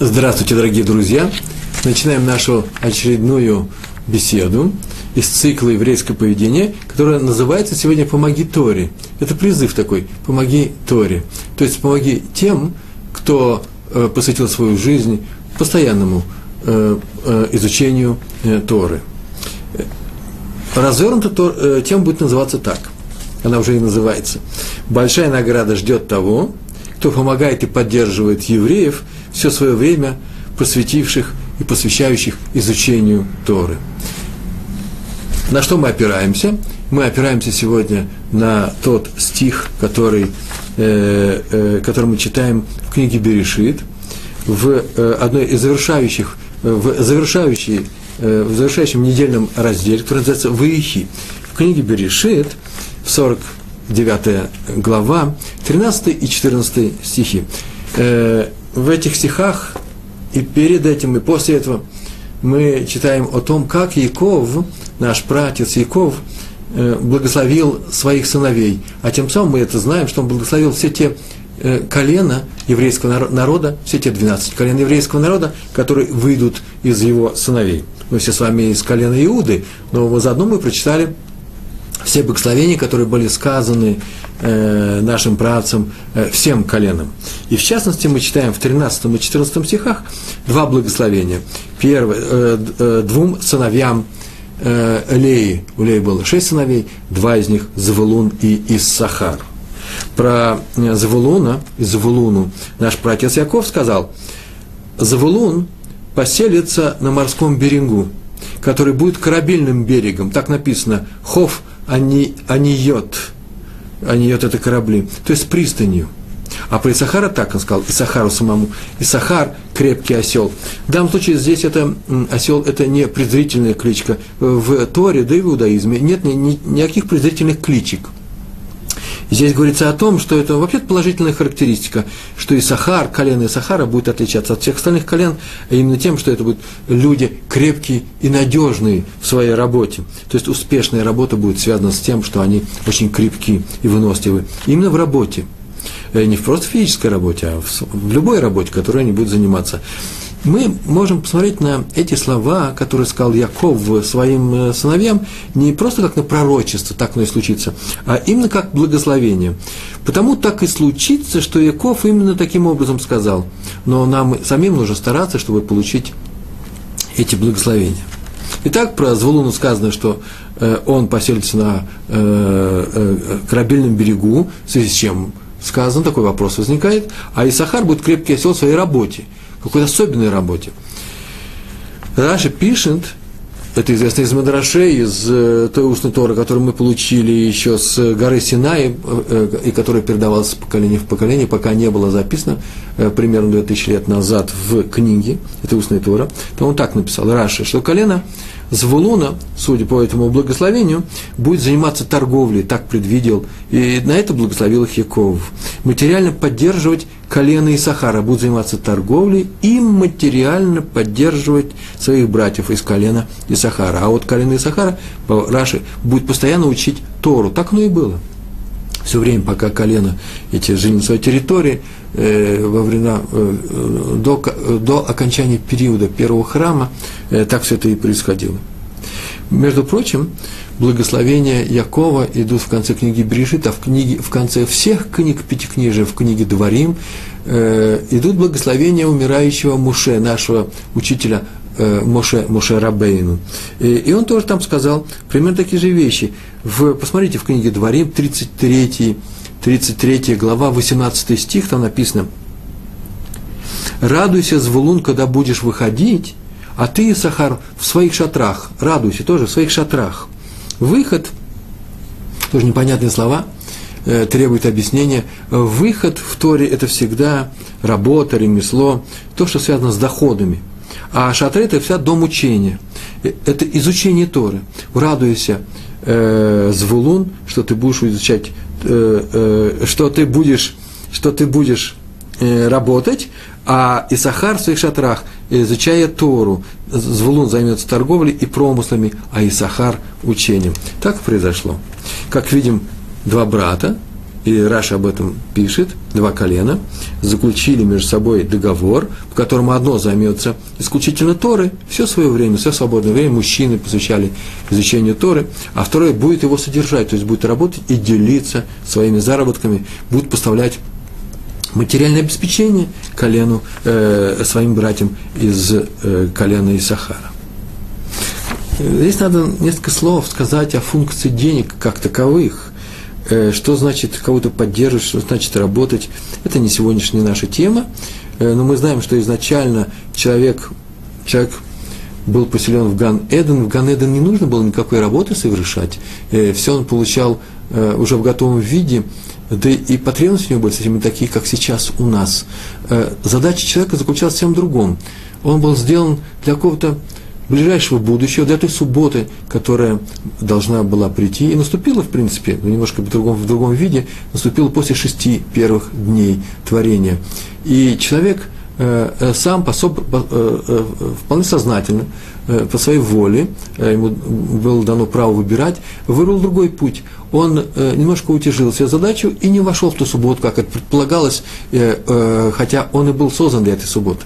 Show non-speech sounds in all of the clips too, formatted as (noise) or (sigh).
Здравствуйте, дорогие друзья! Начинаем нашу очередную беседу из цикла «Еврейское поведение», которая называется сегодня «Помоги Торе». Это призыв такой «Помоги Торе». То есть помоги тем, кто э, посвятил свою жизнь постоянному э, э, изучению Торы. Развернута тема будет называться так. Она уже и называется. Большая награда ждет того, кто помогает и поддерживает евреев все свое время, посвятивших и посвящающих изучению Торы. На что мы опираемся? Мы опираемся сегодня на тот стих, который, э, э, который мы читаем в книге Берешит, в э, одной из завершающих, э, в, завершающей, э, в завершающем недельном разделе, который называется «Ваихи». В книге Берешит, в 40 9 глава, 13 и 14 стихи. Э, в этих стихах и перед этим, и после этого мы читаем о том, как Яков, наш пратец Яков, э, благословил своих сыновей. А тем самым мы это знаем, что он благословил все те э, колена еврейского народа, все те 12 колен еврейского народа, которые выйдут из его сыновей. Мы все с вами из колена Иуды, но заодно мы прочитали все благословения, которые были сказаны э, нашим працам э, всем коленам. И в частности мы читаем в 13 и 14 стихах два благословения. Первое, э, э, двум сыновьям э, Леи, у Леи было шесть сыновей, два из них Завулун и Иссахар. Про э, Завулуна Завулуну наш праотец Яков сказал, Завулун поселится на морском берегу, который будет корабельным берегом. Так написано, Хов ани, аниот. Аниот – это корабли. То есть пристанью. А про Исахара так он сказал, Исахару самому. Исахар – крепкий осел. В данном случае здесь это осел – это не презрительная кличка. В Торе, да и в иудаизме нет ни, ни, никаких презрительных кличек. Здесь говорится о том, что это вообще положительная характеристика, что Исахар, колено Исахара будет отличаться от всех остальных колен а именно тем, что это будут люди крепкие и надежные в своей работе. То есть успешная работа будет связана с тем, что они очень крепкие и выносливы. Именно в работе. Э, не в просто физической работе, а в любой работе, которой они будут заниматься мы можем посмотреть на эти слова, которые сказал Яков своим э, сыновьям, не просто как на пророчество, так оно и случится, а именно как благословение. Потому так и случится, что Яков именно таким образом сказал. Но нам самим нужно стараться, чтобы получить эти благословения. Итак, про Зволуну сказано, что э, он поселится на э, корабельном берегу, в связи с чем сказано, такой вопрос возникает, а Исахар будет крепкий осел в своей работе – какой-то особенной работе. Раши пишет, это известно из Мадрашей, из э, той устной Торы, которую мы получили еще с горы Синай, э, э, и которая передавалась с поколения в поколение, пока не было записано, примерно 2000 лет назад в книге, это устная Тора, то он так написал, Раши, что колено Звулуна, судя по этому благословению, будет заниматься торговлей, так предвидел, и на это благословил их Яков. Материально поддерживать колено Исахара, будут заниматься торговлей и материально поддерживать своих братьев из колена Исахара. А вот колено Исахара, Раши, будет постоянно учить Тору. Так оно и было все время, пока колено эти жили на своей территории, э, во времена, э, до, до окончания периода первого храма, э, так все это и происходило. Между прочим, благословения Якова идут в конце книги Берешит, а в, книге, в конце всех книг Пятикнижия, в книге Дворим, э, идут благословения умирающего Муше, нашего учителя Моше, Моше Рабейну. И, и он тоже там сказал примерно такие же вещи. В, посмотрите в книге Дворим, 33, 33 глава, 18 стих, там написано «Радуйся, Звулун, когда будешь выходить, а ты, Сахар, в своих шатрах, радуйся тоже в своих шатрах». Выход, тоже непонятные слова, э, требует объяснения. Выход в Торе – это всегда работа, ремесло, то, что связано с доходами – а шатры – это вся дом учения. Э, это изучение Торы. Радуйся, э, Звулун, что ты будешь изучать, э, э, что ты будешь, что ты будешь э, работать, а Исахар в своих шатрах, изучая Тору, Звулун займется торговлей и промыслами, а Исахар – учением. Так произошло. Как видим, два брата, и Раша об этом пишет, два колена, заключили между собой договор, по которому одно займется исключительно Торы, все свое время, все свободное время мужчины посвящали изучению Торы, а второе будет его содержать, то есть будет работать и делиться своими заработками, будет поставлять материальное обеспечение колену, э, своим братьям из э, колена Исахара. Здесь надо несколько слов сказать о функции денег как таковых. Э, что значит кого-то поддерживать, что значит работать. Это не сегодняшняя наша тема, э, но мы знаем, что изначально человек, человек был поселен в Ган-Эден. В Ган-Эден не нужно было никакой работы совершать. Э, Все он получал уже в готовом виде, да и потребности у него были совсем не такие, как сейчас у нас. Задача человека заключалась в всем другом. Он был сделан для какого-то ближайшего будущего, до этой субботы, которая должна была прийти, и наступила, в принципе, немножко в другом, в другом виде, наступила после шести первых дней творения. И человек э, э сам пособ, э, э, вполне сознательно, э, по своей воле, э, ему было дано право выбирать, выбрал другой путь. Он э, немножко утяжил себе задачу и не вошел в ту субботу, как это предполагалось, э, э, хотя он и был создан для этой субботы.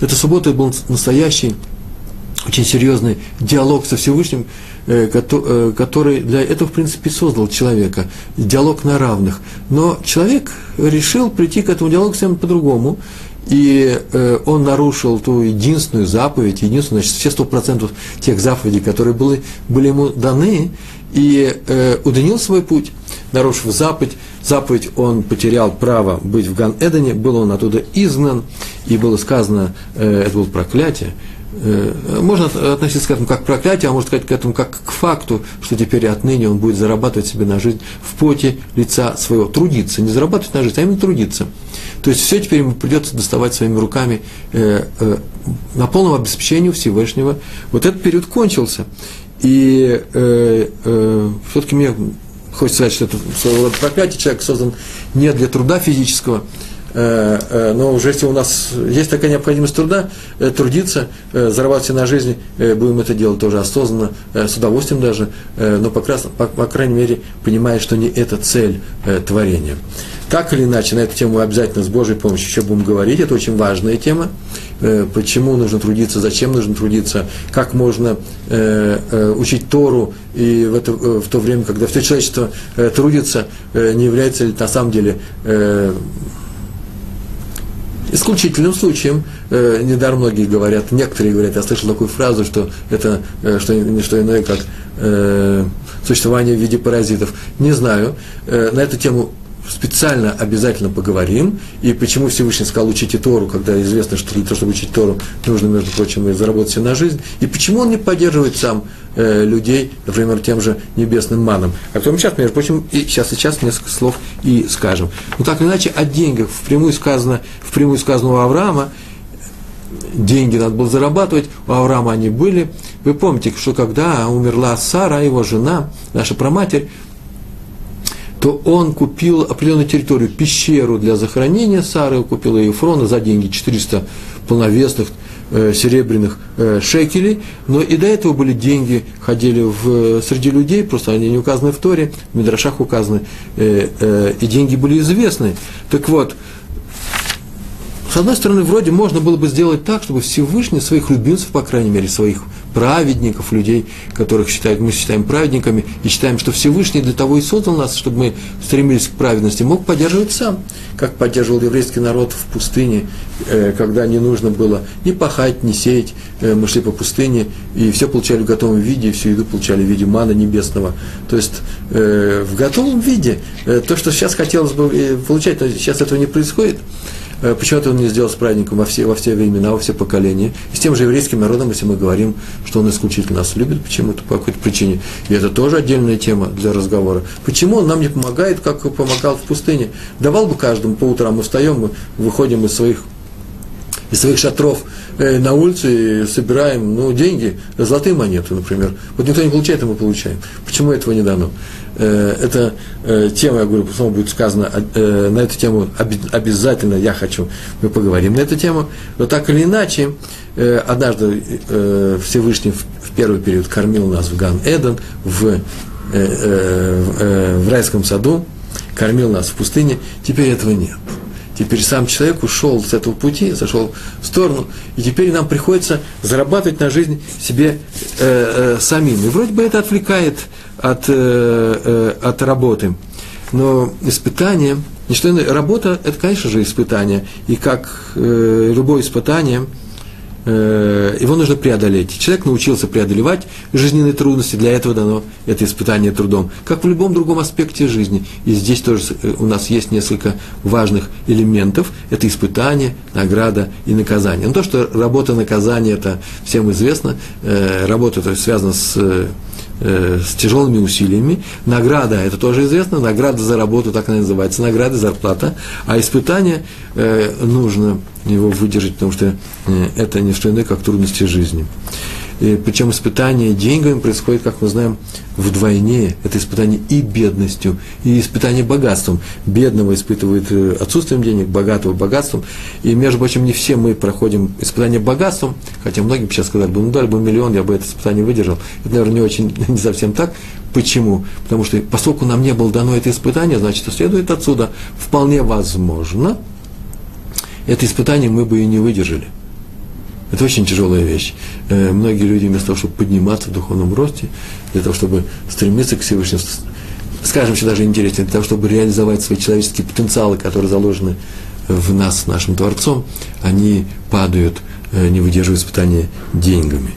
Эта суббота был настоящий очень серьезный диалог со Всевышним, э, э, который для этого, в принципе, создал человека. Диалог на равных. Но человек решил прийти к этому диалогу совсем по-другому. И э, он нарушил ту единственную заповедь, единственную, значит, все сто процентов тех заповедей, которые были, были ему даны, и э, удлинил свой путь, нарушив заповедь. Заповедь он потерял право быть в Ган-Эдене, был он оттуда изгнан, и было сказано, э, это было проклятие, можно относиться к этому как к проклятию, а можно сказать к этому как к факту, что теперь отныне он будет зарабатывать себе на жизнь в поте лица своего, трудиться, не зарабатывать на жизнь, а именно трудиться. То есть все теперь ему придется доставать своими руками э, э, на полном обеспечении Всевышнего. Вот этот период кончился. И э, э, все-таки мне хочется сказать, что это своего рода проклятие, человек создан не для труда физического, Э, э, но уже если у нас есть такая необходимость труда, э, трудиться, зарабатывать на жизнь, будем это делать тоже осознанно, с удовольствием даже, но по, по, по крайней мере понимая, что не это цель творения. Так или иначе, на эту тему обязательно с Божьей помощью еще будем говорить, это очень важная тема, почему нужно трудиться, зачем нужно трудиться, как можно учить Тору, и в, это, в то время, когда все человечество трудится, не является ли на самом деле исключительным случаем, э, недаром многие говорят, некоторые говорят, я слышал такую фразу, что это э, что, не что иное, как э, существование в виде паразитов. Не знаю. Э, на эту тему специально обязательно поговорим, и почему Всевышний сказал учите Тору, когда известно, что для того, чтобы учить Тору, нужно, между прочим, и заработать себе на жизнь, и почему он не поддерживает сам э, людей, например, тем же небесным маном. А потом сейчас, между прочим, и сейчас и сейчас несколько слов и скажем. Но так или иначе, о деньгах впрямую сказано, впрямую сказано у Авраама, деньги надо было зарабатывать, у Авраама они были. Вы помните, что когда умерла Сара, его жена, наша проматерь, то он купил определенную территорию, пещеру для захоронения Сары, купил ее Ефрона за деньги 400 полновесных э, серебряных э, шекелей, но и до этого были деньги, ходили в, среди людей, просто они не указаны в Торе, в Мидрашах указаны, э, э, и деньги были известны. Так вот, с одной стороны, вроде можно было бы сделать так, чтобы Всевышний своих любимцев, по крайней мере, своих праведников, людей, которых считают, мы считаем праведниками, и считаем, что Всевышний для того и создал нас, чтобы мы стремились к праведности, мог поддерживать сам, как поддерживал еврейский народ в пустыне, э, когда не нужно было ни пахать, ни сеять, э, мы шли по пустыне, и все получали в готовом виде, всю еду получали в виде мана небесного. То есть э, в готовом виде, то, что сейчас хотелось бы получать, но сейчас этого не происходит – почему это он не сделал с праздником во все, во все времена, во все поколения. И с тем же еврейским народом, если мы говорим, что он исключительно нас любит, почему-то по какой-то причине. И это тоже отдельная тема для разговора. Почему он нам не помогает, как помогал в пустыне? Давал бы каждому, по утрам мы встаем, мы выходим из своих из своих шатров э, на улице собираем ну, деньги, золотые монеты, например. Вот никто не получает, а мы получаем. Почему этого не дано? Э, это э, тема, я говорю, потом будет сказано, э, на эту тему обязательно я хочу, мы поговорим на эту тему. Но так или иначе, э, однажды э, Всевышний в, первый период кормил нас в Ган-Эден, в, э, э, э, в райском саду, кормил нас в пустыне, теперь этого нет. Теперь сам человек ушел с этого пути, зашел в сторону, и теперь нам приходится зарабатывать на жизнь себе э, э, самим. И вроде бы это отвлекает от, э, э, от работы. Но испытание, не что работа – это, конечно же, испытание. И как э, любое испытание – его нужно преодолеть. Человек научился преодолевать жизненные трудности, для этого дано это испытание трудом, как в любом другом аспекте жизни. И здесь тоже э, у нас есть несколько важных элементов. Это испытание, награда и наказание. Но то, что работа наказания, это всем известно, э, работа то есть, связана с Э, с тяжелыми усилиями. Награда, это тоже известно, награда за работу, так она называется, награда, зарплата. А испытание э, нужно его выдержать, потому что э, это не что иное, как трудности жизни. Причем испытание деньгами происходит, как мы знаем, вдвойне. Это испытание и бедностью, и испытание богатством. Бедного испытывает э, отсутствием денег, богатого богатством. И, между прочим, не все мы проходим испытание богатством, хотя многие бы сейчас сказали, ну дали бы миллион, я бы это испытание выдержал. Это, наверное, не очень, (laughs) не совсем так. Почему? Потому что поскольку нам не было дано это испытание, значит, следует отсюда, вполне возможно, это испытание мы бы и не выдержали – это очень тяжелая вещь. Э, многие люди вместо того, чтобы подниматься в духовном росте, для того, чтобы стремиться к Всевышнему, скажем еще даже интереснее, для того, чтобы реализовать свои человеческие потенциалы, которые заложены в нас, нашим Творцом, они падают, э, не выдерживают испытания деньгами.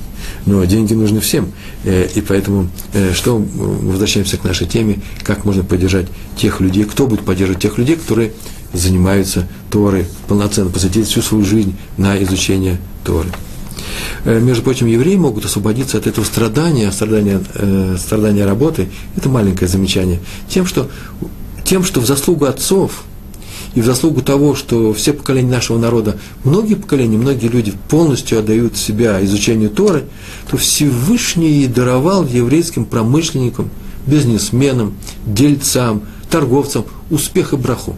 Но деньги нужны всем. Э, и поэтому, что возвращаемся к нашей теме, как можно поддержать тех людей, кто будет поддерживать тех людей, которые занимаются Торой полноценно, посвятить всю свою жизнь на изучение Торы. Э, между прочим, евреи могут освободиться от этого страдания, страдания, э, страдания работы, это маленькое замечание, тем что, тем, что в заслугу отцов и в заслугу того, что все поколения нашего народа, многие поколения, многие люди полностью отдают себя изучению Торы, то Всевышний даровал еврейским промышленникам, бизнесменам, дельцам, торговцам успех и браху.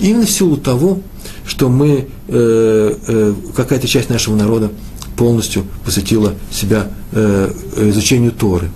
Именно в силу того, что мы, э, э, какая-то часть нашего народа полностью посвятила себя э, изучению Торы.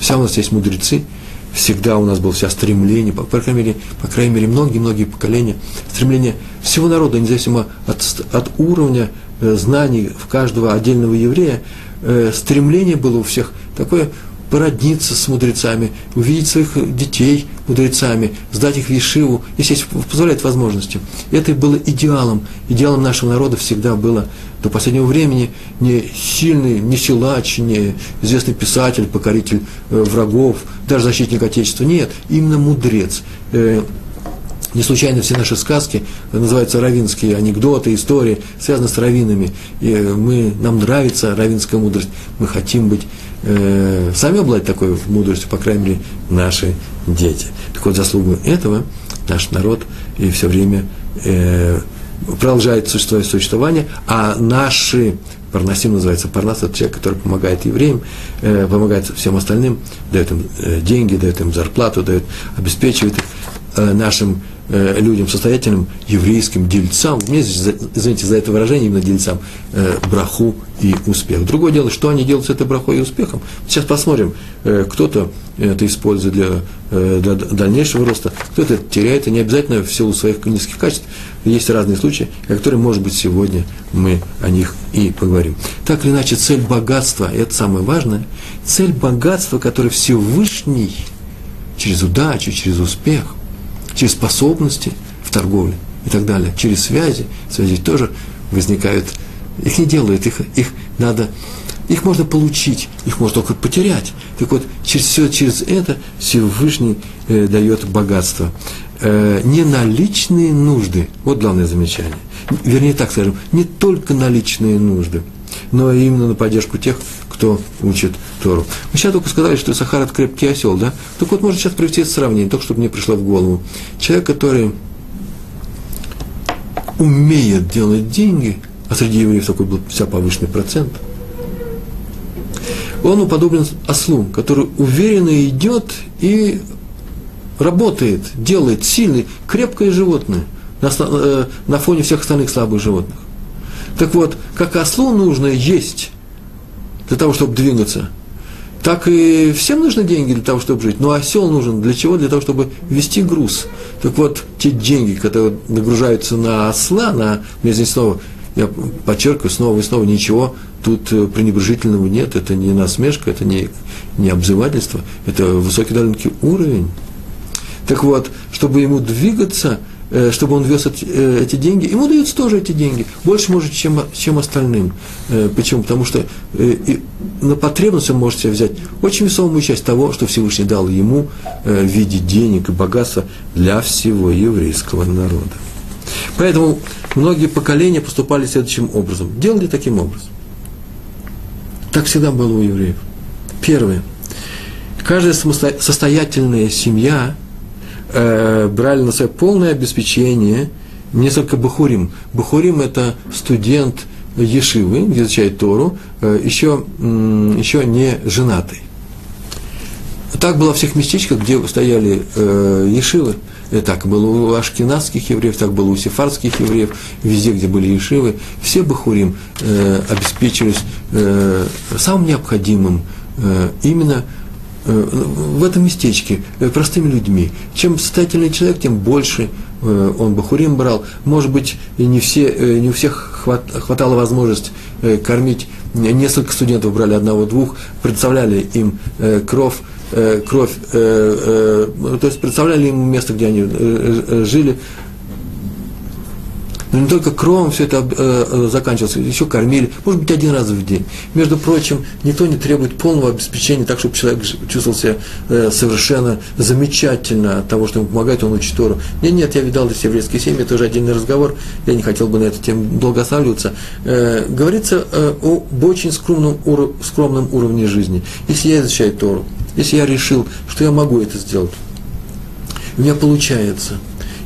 Вся у нас есть мудрецы, всегда у нас было вся стремление, по, по крайней мере, по крайней мере, многие-многие поколения, стремление всего народа, независимо от, от уровня э, знаний в каждого отдельного еврея, э, стремление было у всех такое породниться с мудрецами, увидеть своих детей мудрецами, сдать их в Ешиву, если позволяет возможности. Это было идеалом. Идеалом нашего народа всегда было до последнего времени не сильный, не силач, не известный писатель, покоритель э, врагов, даже защитник Отечества. Нет, именно мудрец. Э, не случайно все наши сказки называются равинские анекдоты, истории, связаны с равинами. И мы, нам нравится равинская мудрость. Мы хотим быть э, сами обладать такой мудростью, по крайней мере, наши дети. Так вот, заслугу этого наш народ и все время э, продолжает существовать существование, а наши Парнасим называется. Парнас – это человек, который помогает евреям, э, помогает всем остальным, дает им э, деньги, дает им зарплату, дает, обеспечивает их э, нашим э, людям состоятельным, еврейским дельцам, мне, извините за это выражение, именно дельцам, э, браху и успех. Другое дело, что они делают с этой брахой и успехом. Сейчас посмотрим, э, кто-то это использует для, э, для дальнейшего роста, кто-то это теряет, и не обязательно в силу своих низких качеств. Есть разные случаи, о которых, может быть, сегодня мы о них и поговорим. Так или иначе, цель богатства, и это самое важное, цель богатства, которое Всевышний через удачу, через успех – через способности в торговле и так далее, через связи. Связи тоже возникают. Их не делают, их, их надо, их можно получить, их можно только потерять. Так вот, через все через это Всевышний э, дает богатство. Э, не наличные нужды, вот главное замечание. Вернее, так скажем, не только наличные нужды, но именно на поддержку тех, кто учит Тору. Мы сейчас только сказали, что Сахар – это крепкий осел, да? Так вот, можно сейчас провести это сравнение, только чтобы мне пришло в голову. Человек, который умеет делать деньги, а среди евреев такой был вся повышенный процент, он уподоблен ослу, который уверенно идет и работает, делает сильный, крепкое животное на, э, на фоне всех остальных слабых животных. Так вот, как ослу нужно есть для того, чтобы двигаться, так и всем нужны деньги для того, чтобы жить. Но осел нужен для чего? Для того, чтобы вести груз. Так вот, те деньги, которые нагружаются на осла, на, я здесь снова, я подчеркиваю снова и снова, ничего тут э, пренебрежительного нет, это не насмешка, это не, не обзывательство, это высокий довольно-таки уровень. Так вот, чтобы ему двигаться – чтобы он вез эти, э, эти деньги, ему даются тоже эти деньги, больше может, чем, чем остальным. Э, почему? Потому что на потребность он может себе взять очень весомую часть того, что Всевышний дал ему в виде денег и богатства для всего еврейского народа. Поэтому многие поколения поступали следующим образом, делали таким образом. Так всегда было у евреев. Первое. Каждая состоятельная семья э, брали на себя полное обеспечение несколько бахурим. Бахурим – это студент Ешивы, где изучает Тору, э, еще, э, еще не женатый. Так было во всех местечках, где стояли э, Ешивы. И так было у ашкенадских евреев, так было у сефардских евреев, везде, где были ешивы, все бахурим э, обеспечивались э, самым необходимым э, именно Э, в этом местечке э, простыми людьми. Чем состоятельный человек, тем больше э, он бахурим брал. Может быть, не, все, не у всех хватало возможность кормить. Несколько студентов брали одного-двух, представляли им кровь, кровь, то есть представляли им место, где они жили, но не только кровом все это э, э, заканчивалось, еще кормили, может быть, один раз в день. Между прочим, никто не требует полного обеспечения так, чтобы человек чувствовал себя э, совершенно замечательно от того, что ему помогает, он учит Тору. Нет, нет, я видал здесь еврейские семьи, это уже отдельный разговор, я не хотел бы на эту тему долго останавливаться. Э, говорится э, об очень скромном, ур, скромном уровне жизни. Если я изучаю Тору, если я решил, что я могу это сделать, у меня получается,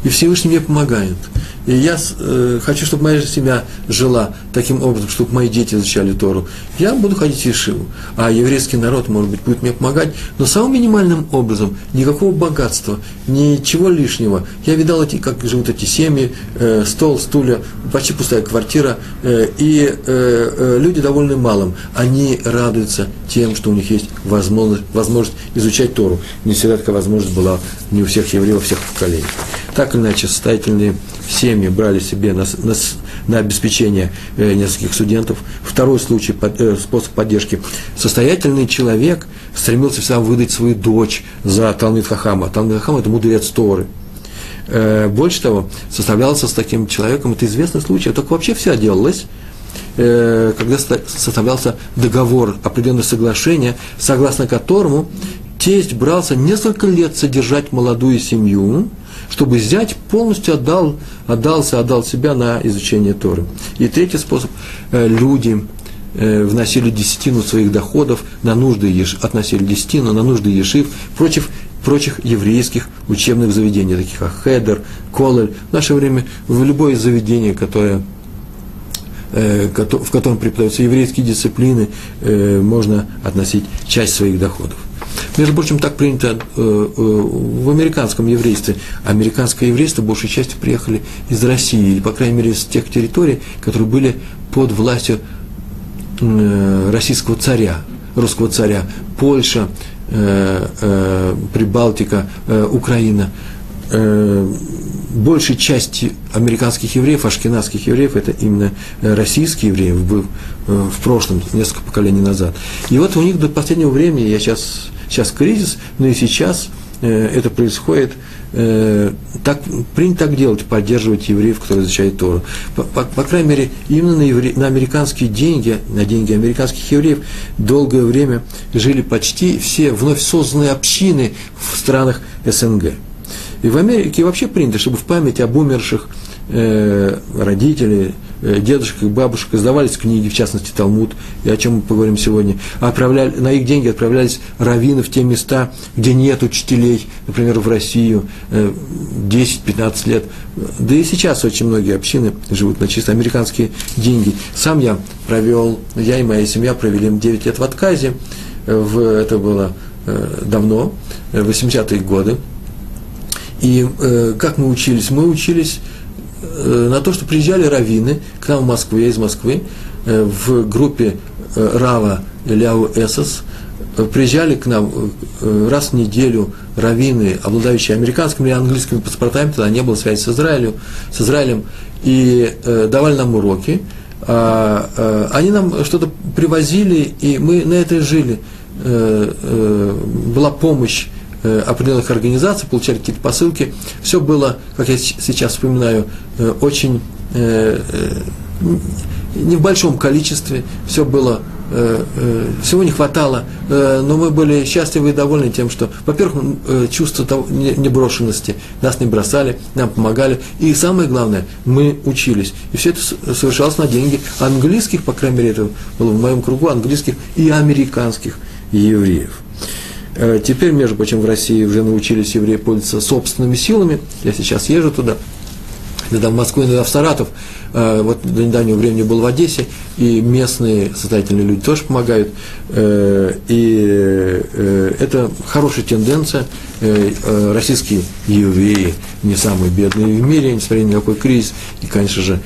и Всевышний мне помогает – и я э, хочу, чтобы моя семья жила таким образом, чтобы мои дети изучали Тору. Я буду ходить в Ешиву. А еврейский народ, может быть, будет мне помогать, но самым минимальным образом, никакого богатства, ничего лишнего. Я видал, эти, как живут эти семьи, э, стол, стулья, почти пустая квартира, э, и э, э, люди довольны малым. Они радуются тем, что у них есть возможность, возможность изучать Тору. Не всегда такая возможность была не у всех евреев, всех поколений. Так или иначе, состоятельные семьи брали себе на, на, на обеспечение э, нескольких студентов. Второй случай, под, э, способ поддержки. Состоятельный человек стремился всегда выдать свою дочь за Талмит Хахама. Талмит Хахам – это мудрец Торы. Э, больше того, составлялся с таким человеком, это известный случай, только вообще все делалось, э, когда составлялся договор, определенное соглашение, согласно которому тесть брался несколько лет содержать молодую семью, чтобы зять полностью отдал, отдался, отдал себя на изучение Торы. И третий способ э, – люди э, вносили десятину своих доходов на нужды, еш, относили десятину на нужды ешив против прочих еврейских учебных заведений, таких как Хедер, Колель. В наше время в любое заведение, которое в котором преподаются еврейские дисциплины, можно относить часть своих доходов. Между прочим, так принято э, э, в американском еврействе. Американское еврейство большей частью приехали из России, или, по крайней мере, из тех территорий, которые были под властью э, российского царя, русского царя. Польша, Прибалтика, Украина большей части американских евреев, ашкенадских евреев, это именно российские евреи в, в прошлом, несколько поколений назад. И вот у них до последнего времени, я сейчас сейчас кризис, но и сейчас э, это происходит, э, так, принято так делать, поддерживать евреев, которые изучают Тору. По, по, по крайней мере, именно на, евре, на американские деньги, на деньги американских евреев долгое время жили почти все вновь созданные общины в странах СНГ. И в Америке вообще принято, чтобы в память об умерших э, родителей, Э, дедушек и бабушек издавались книги, в частности Талмуд, и о чем мы поговорим сегодня. Отправляли, на их деньги отправлялись раввины в те места, где нет учителей, например, в Россию, 10-15 э, лет. Да и сейчас очень многие общины живут на чисто американские деньги. Сам я провел, я и моя семья провели 9 лет в отказе, в, это было э, давно, 80-е годы. И как мы учились? Мы учились Э, на то, что приезжали раввины к нам в Москву, я из Москвы, э, в группе э, Рава Ляу Эсос, приезжали к нам э, раз в неделю раввины, обладающие американскими или английскими паспортами, тогда не было связи с Израилем, с Израилем и э, давали нам уроки. А, а, они нам что-то привозили, и мы на это жили. Э, э, была помощь э, определенных организаций, получали какие-то посылки. Все было, как я сейчас вспоминаю, э, очень э, э, не в большом количестве, все было Э, э, всего не хватало, э, но мы были счастливы и довольны тем, что, во-первых, чувство того, неброшенности, нас не бросали, нам помогали, и самое главное, мы учились. И все это совершалось на деньги английских, по крайней мере, это было в моем кругу, английских и американских евреев. Теперь, между прочим, в России уже научились евреи пользоваться собственными силами. Я сейчас езжу туда, иногда в Москву, иногда в Саратов. Э, вот до недавнего времени был в Одессе, и местные состоятельные люди тоже помогают. Э, и э, это хорошая тенденция. Российские евреи не самые бедные в мире, несмотря ни на какой кризис. И, конечно же,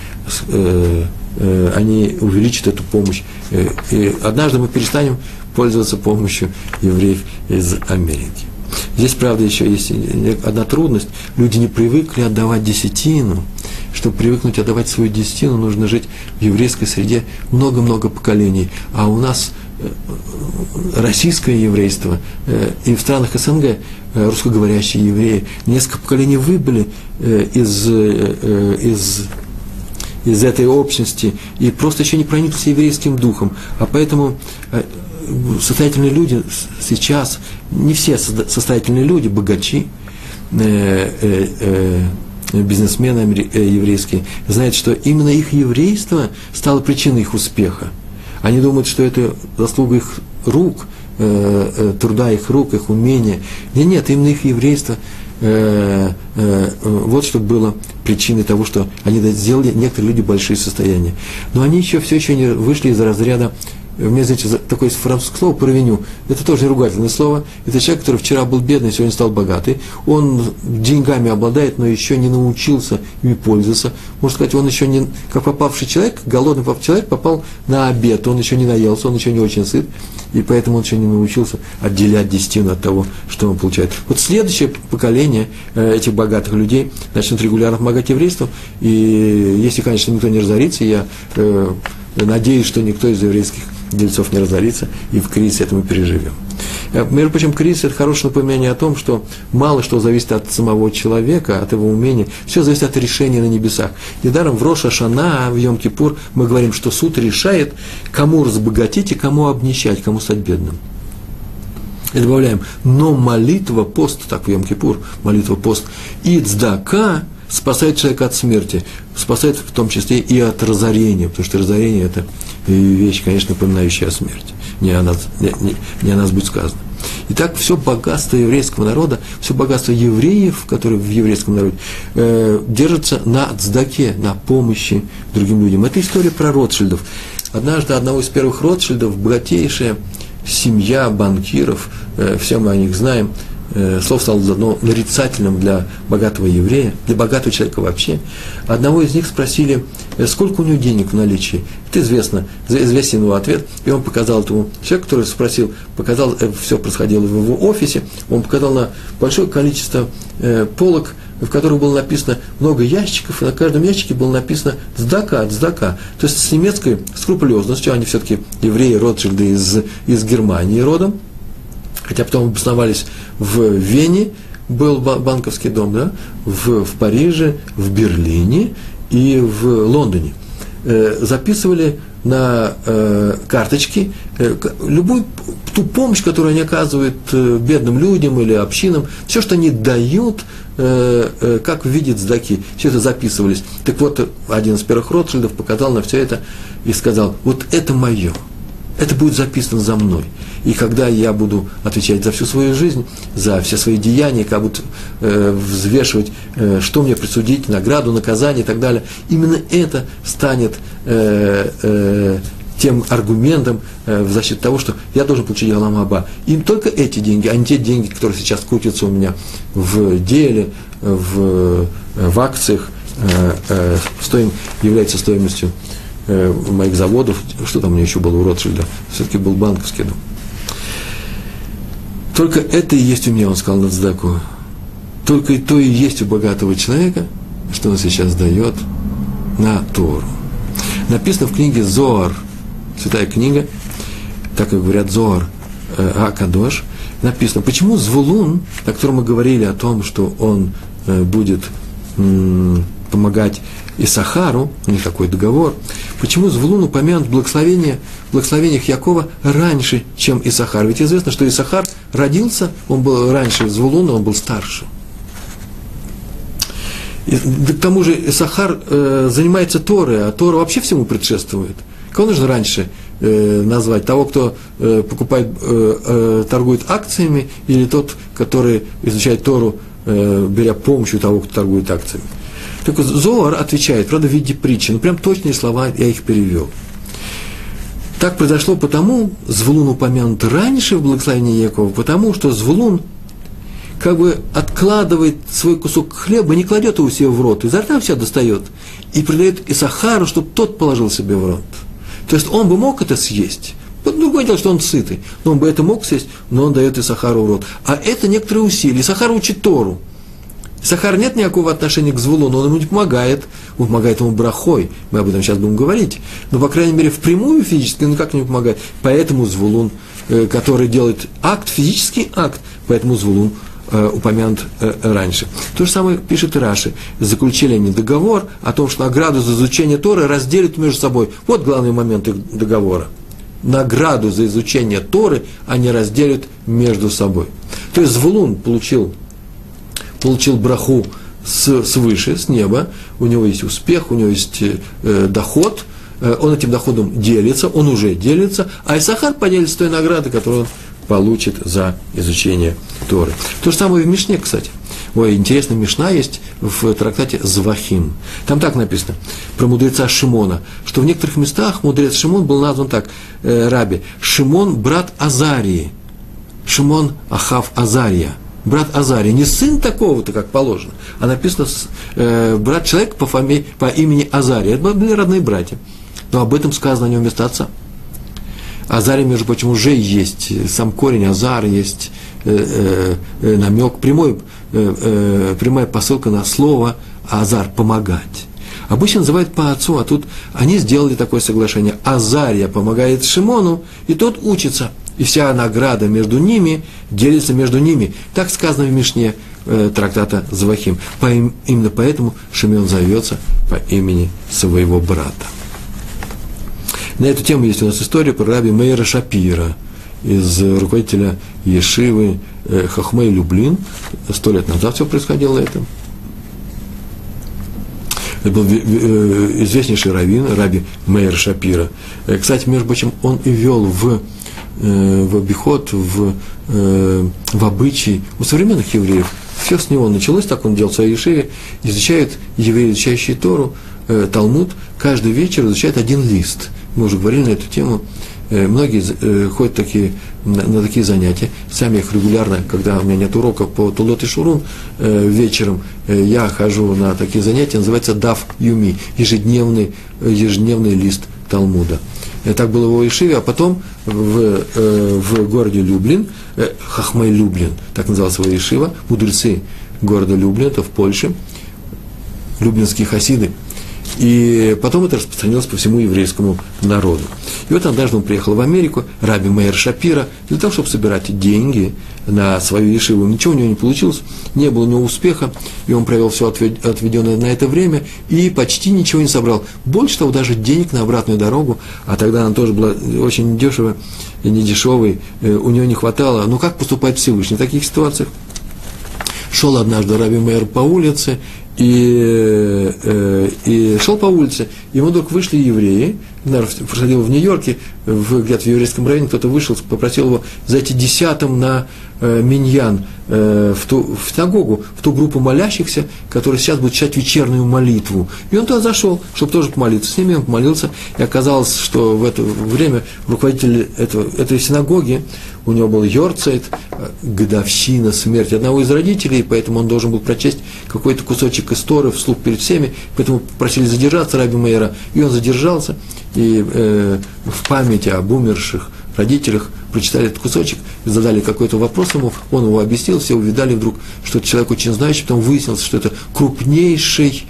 они увеличат эту помощь. И однажды мы перестанем пользоваться помощью евреев из Америки. Здесь, правда, еще есть одна трудность. Люди не привыкли отдавать десятину. Чтобы привыкнуть отдавать свою десятину, нужно жить в еврейской среде много-много поколений. А у нас э, российское еврейство э, и в странах СНГ э, русскоговорящие евреи несколько поколений выбыли из, из из этой общности и просто еще не прониклись еврейским духом. А поэтому состоятельные люди сейчас, не все состоятельные люди, богачи, э, э, э, бизнесмены еврейские, знают, что именно их еврейство стало причиной их успеха. Они думают, что это заслуга их рук, труда их рук, их умения. Нет, нет, именно их еврейство вот что было причиной того, что они сделали некоторые люди большие состояния. Но они еще все еще не вышли из разряда у меня, знаете, такое французское слово «провиню», это тоже ругательное слово. Это человек, который вчера был бедный, сегодня стал богатый. Он деньгами обладает, но еще не научился ими пользоваться. Можно сказать, он еще не, как попавший человек, голодный попавший человек попал на обед, он еще не наелся, он еще не очень сыт, и поэтому он еще не научился отделять десятину от того, что он получает. Вот следующее поколение э, этих богатых людей начнут регулярно помогать еврейству, и если, конечно, никто не разорится, я э, надеюсь, что никто из еврейских дельцов не разорится, и в кризис это мы переживем. Э, между прочим, кризис – это хорошее напоминание о том, что мало что зависит от самого человека, от его умения, все зависит от решения на небесах. Недаром в Роша Шана, в Йом-Кипур мы говорим, что суд решает, кому разбогатеть и кому обнищать, кому стать бедным. И добавляем, но молитва, пост, так в Йом-Кипур, молитва, пост, и цдака спасает человека от смерти, спасает в том числе и от разорения, потому что разорение – это вещь, конечно, напоминающая о смерти. Не о нас, не, не, не о нас будет сказано. Итак, все богатство еврейского народа, все богатство евреев, которые в еврейском народе, э, держится на цдаке, на помощи другим людям. Это история про Ротшильдов. Однажды одного из первых Ротшильдов, богатейшая семья банкиров, э, все мы о них знаем, э, слово стало заодно нарицательным для богатого еврея, для богатого человека вообще. Одного из них спросили, э, сколько у него денег в наличии. Это известно, известен его ответ, и он показал этому человеку, который спросил, показал, э, все происходило в его офисе, он показал на большое количество полок, в которых было написано много ящиков, и на каждом ящике было написано «Цдака», «Цдака». То есть с немецкой скрупулезностью, они все-таки евреи Ротшильды из, из Германии родом, хотя потом обосновались в Вене, был банковский дом, да, в, в Париже, в Берлине и в Лондоне. Э, записывали на э, карточки э, любую ту помощь, которую они оказывают э, бедным людям или общинам, все, что они дают, э, э, как видит сдаки, все это записывались. Так вот, один из первых Ротшильдов показал на все это и сказал, вот это мое, это будет записано за мной. И когда я буду отвечать за всю свою жизнь, за все свои деяния, как буду э, взвешивать, э, что мне присудить, награду, наказание и так далее, именно это станет э, э, тем аргументом э, в защиту того, что я должен получить Алам Аба. И только эти деньги, а не те деньги, которые сейчас крутятся у меня в деле, в, в акциях, э, э, стоим, является стоимостью э, моих заводов, что там у меня еще было у Ротшильда, все-таки был банковский дом. Только это и есть у меня, он сказал на Цдаку. Только и то и есть у богатого человека, что он сейчас дает на Тору. Написано в книге Зоар, святая книга, так как говорят Зоар э, Акадош, написано, почему Звулун, о котором мы говорили о том, что он э, будет м, помогать Исахару, у них такой договор, почему Звулун упомянут благословение, в благословениях Якова раньше, чем Исахар? Ведь известно, что Исахар родился, он был раньше Звулуна, он был старше. И, к тому же Исахар э, занимается Торой, а Тора вообще всему предшествует. Кого нужно раньше э, назвать? Того, кто э, покупает, э, э, торгует акциями, или тот, который изучает Тору, э, беря помощью того, кто торгует акциями? Так вот, Зоар отвечает, правда, в виде притчи, но прям точные слова я их перевел. Так произошло потому, Звулун упомянут раньше в благословении Якова, потому что Звулун как бы откладывает свой кусок хлеба, не кладет его себе в рот, изо рта все достает, и придает Исахару, чтобы тот положил себе в рот. То есть он бы мог это съесть. Другое дело, что он сытый, но он бы это мог съесть, но он дает Исахару в рот. А это некоторые усилия. Исахар учит Тору. Сахар нет никакого отношения к Звулуну, он ему не помогает, он помогает ему брахой, мы об этом сейчас будем говорить, но, по крайней мере, впрямую физически он никак не помогает, поэтому Звулун, э, который делает акт, физический акт, поэтому Звулун э, упомянут э, раньше. То же самое пишет Раши. Заключили они договор о том, что награду за изучение Торы разделят между собой. Вот главный момент их договора. Награду за изучение Торы они разделят между собой. То есть Звулун получил, получил браху с, свыше, с неба, у него есть успех, у него есть э, доход, э, он этим доходом делится, он уже делится, а Исахар поделится той награды, которую он получит за изучение Торы. То же самое и в Мишне, кстати. Ой, интересная Мишна есть в трактате Звахим. Там так написано про мудреца Шимона, что в некоторых местах мудрец Шимон был назван так, э, Раби, Шимон – брат Азарии, Шимон Ахав Азария, брат Азария, не сын такого-то, как положено, а написано э, брат человека по, фамилии, по имени Азария. Это были родные братья. Но об этом сказано о нем вместо отца. Азаре, между прочим, уже есть, сам корень Азар есть э, э, намек, прямой, э, э, прямая посылка на слово Азар – помогать. Обычно называют по отцу, а тут они сделали такое соглашение. Азария помогает Шимону, и тот учится. И вся награда между ними делится между ними. Так сказано в Мишне э, трактата Завахим. По, именно поэтому Шимон зовется по имени своего брата. На эту тему есть у нас история про раби Мейра Шапира, из руководителя Ешивы э, Хохмей Люблин. Сто лет назад все происходило это. Это был э, известнейший раввин, раби Мейер Шапира. Э, кстати, между прочим, он и вел в, в обиход, в, в обычай у современных евреев. Все с него началось, так он делал в своей Ешиве, изучает евреи, изучающие Тору, Талмуд, каждый вечер изучает один лист – мы уже говорили на эту тему, э, многие э, ходят такие, на, на такие занятия, сами их регулярно, когда у меня нет уроков по Тулот и Шурун, э, вечером я хожу на такие занятия, называется Дав Юми, ежедневный, ежедневный лист Талмуда. Так было в Ишиве, а потом в, в городе Люблин, Хахмай Люблин, так называлась его Ишива, мудрецы города Люблин, это в Польше, люблинские хасиды, и потом это распространилось по всему еврейскому народу. И вот однажды он приехал в Америку, Раби Мейер Шапира, для того, чтобы собирать деньги на свою ешиву. Ничего у него не получилось, не было у него успеха, и он провел все отведенное на это время и почти ничего не собрал. Больше того, даже денег на обратную дорогу, а тогда она тоже была очень дешевая и не дешевой, э, у него не хватало. Ну как поступать Всевышний в таких ситуациях? Шел однажды Раби Мейер по улице, и, э, и шел по улице, ему вдруг вышли евреи, наверное, происходило в Нью-Йорке, где-то в еврейском районе, кто-то вышел, попросил его зайти десятым на э, Миньян, э, в, ту, в синагогу, в ту группу молящихся, которые сейчас будут читать вечернюю молитву. И он туда зашел, чтобы тоже помолиться. С ними он помолился, и оказалось, что в это время руководитель этого, этой синагоги, у него был Йорцайт, э, годовщина смерти одного из родителей, поэтому он должен был прочесть какой-то кусочек истории вслух перед всеми, поэтому попросили задержаться Раби Мейера, и он задержался, и э, в памяти об умерших родителях прочитали этот кусочек, задали какой-то вопрос ему, он его объяснил, все увидали вдруг, что это человек очень знающий, потом выяснилось, что это крупнейший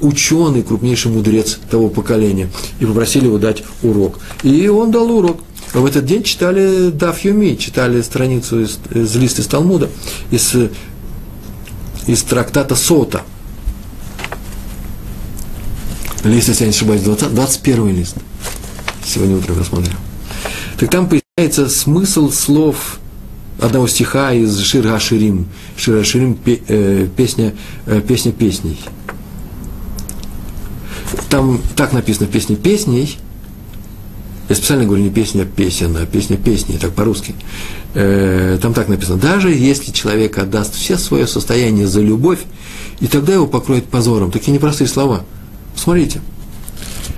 ученый, крупнейший мудрец того поколения, и попросили его дать урок. И он дал урок. В этот день читали Даф Юми, читали страницу из, из листа из Талмуда, из, из трактата Сота. Лист, если я не ошибаюсь, 20, 21 лист. Сегодня утром рассмотрел. Так там появляется смысл слов одного стиха из Шир Аширим. Шир Аширим э, песня, э, песня песней. Там так написано в песне песней, я специально говорю не песня песен, а песня песни, так по-русски. Э, там так написано, даже если человек отдаст все свое состояние за любовь, и тогда его покроет позором. Такие непростые слова. Смотрите,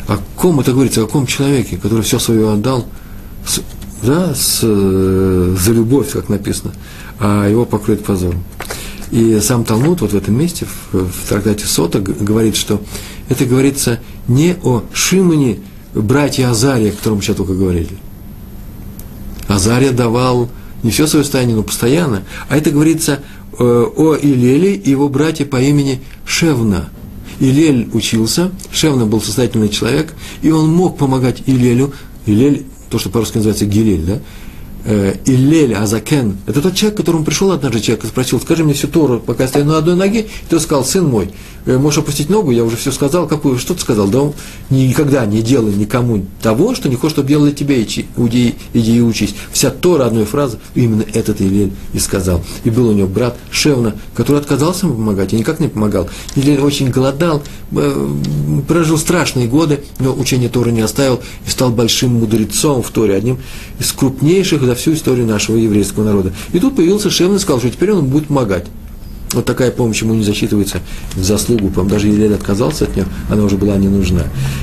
о ком это говорится, о каком человеке, который все свое отдал, да, с, э, за любовь, как написано, а его покроет позором. И сам Талмуд вот в этом месте, в, в трактате Сота, говорит, что это говорится не о Шимоне, братья Азария, о котором мы сейчас только говорили. Азария давал не все свое состояние, но постоянно. А это говорится э, о Илеле и его брате по имени Шевна. Илель учился, Шевна был состоятельный человек, и он мог помогать Илелю. Илель, то, что по-русски называется Гилель, да? Э, Иллель Азакен, это тот человек, к которому пришел однажды человек и спросил, скажи мне всю Тору, пока я стою на одной ноге, и тот сказал, сын мой, можешь опустить ногу, я уже все сказал, какую, что ты сказал, да никогда не делай никому того, что не хочешь, чтобы делали тебе, иди, иди и учись. Вся Тора, одной фразы, именно этот Иллель и сказал. И был у него брат Шевна, который отказался ему помогать, и никак не помогал. Иллель очень голодал, э, прожил страшные годы, но учение Торы не оставил и стал большим мудрецом в Торе, одним из крупнейших за всю историю нашего еврейского народа. И тут появился Шевн и сказал, что теперь он будет помогать. Вот такая помощь ему не засчитывается в заслугу, по даже Елель отказался от нее, она уже была не нужна.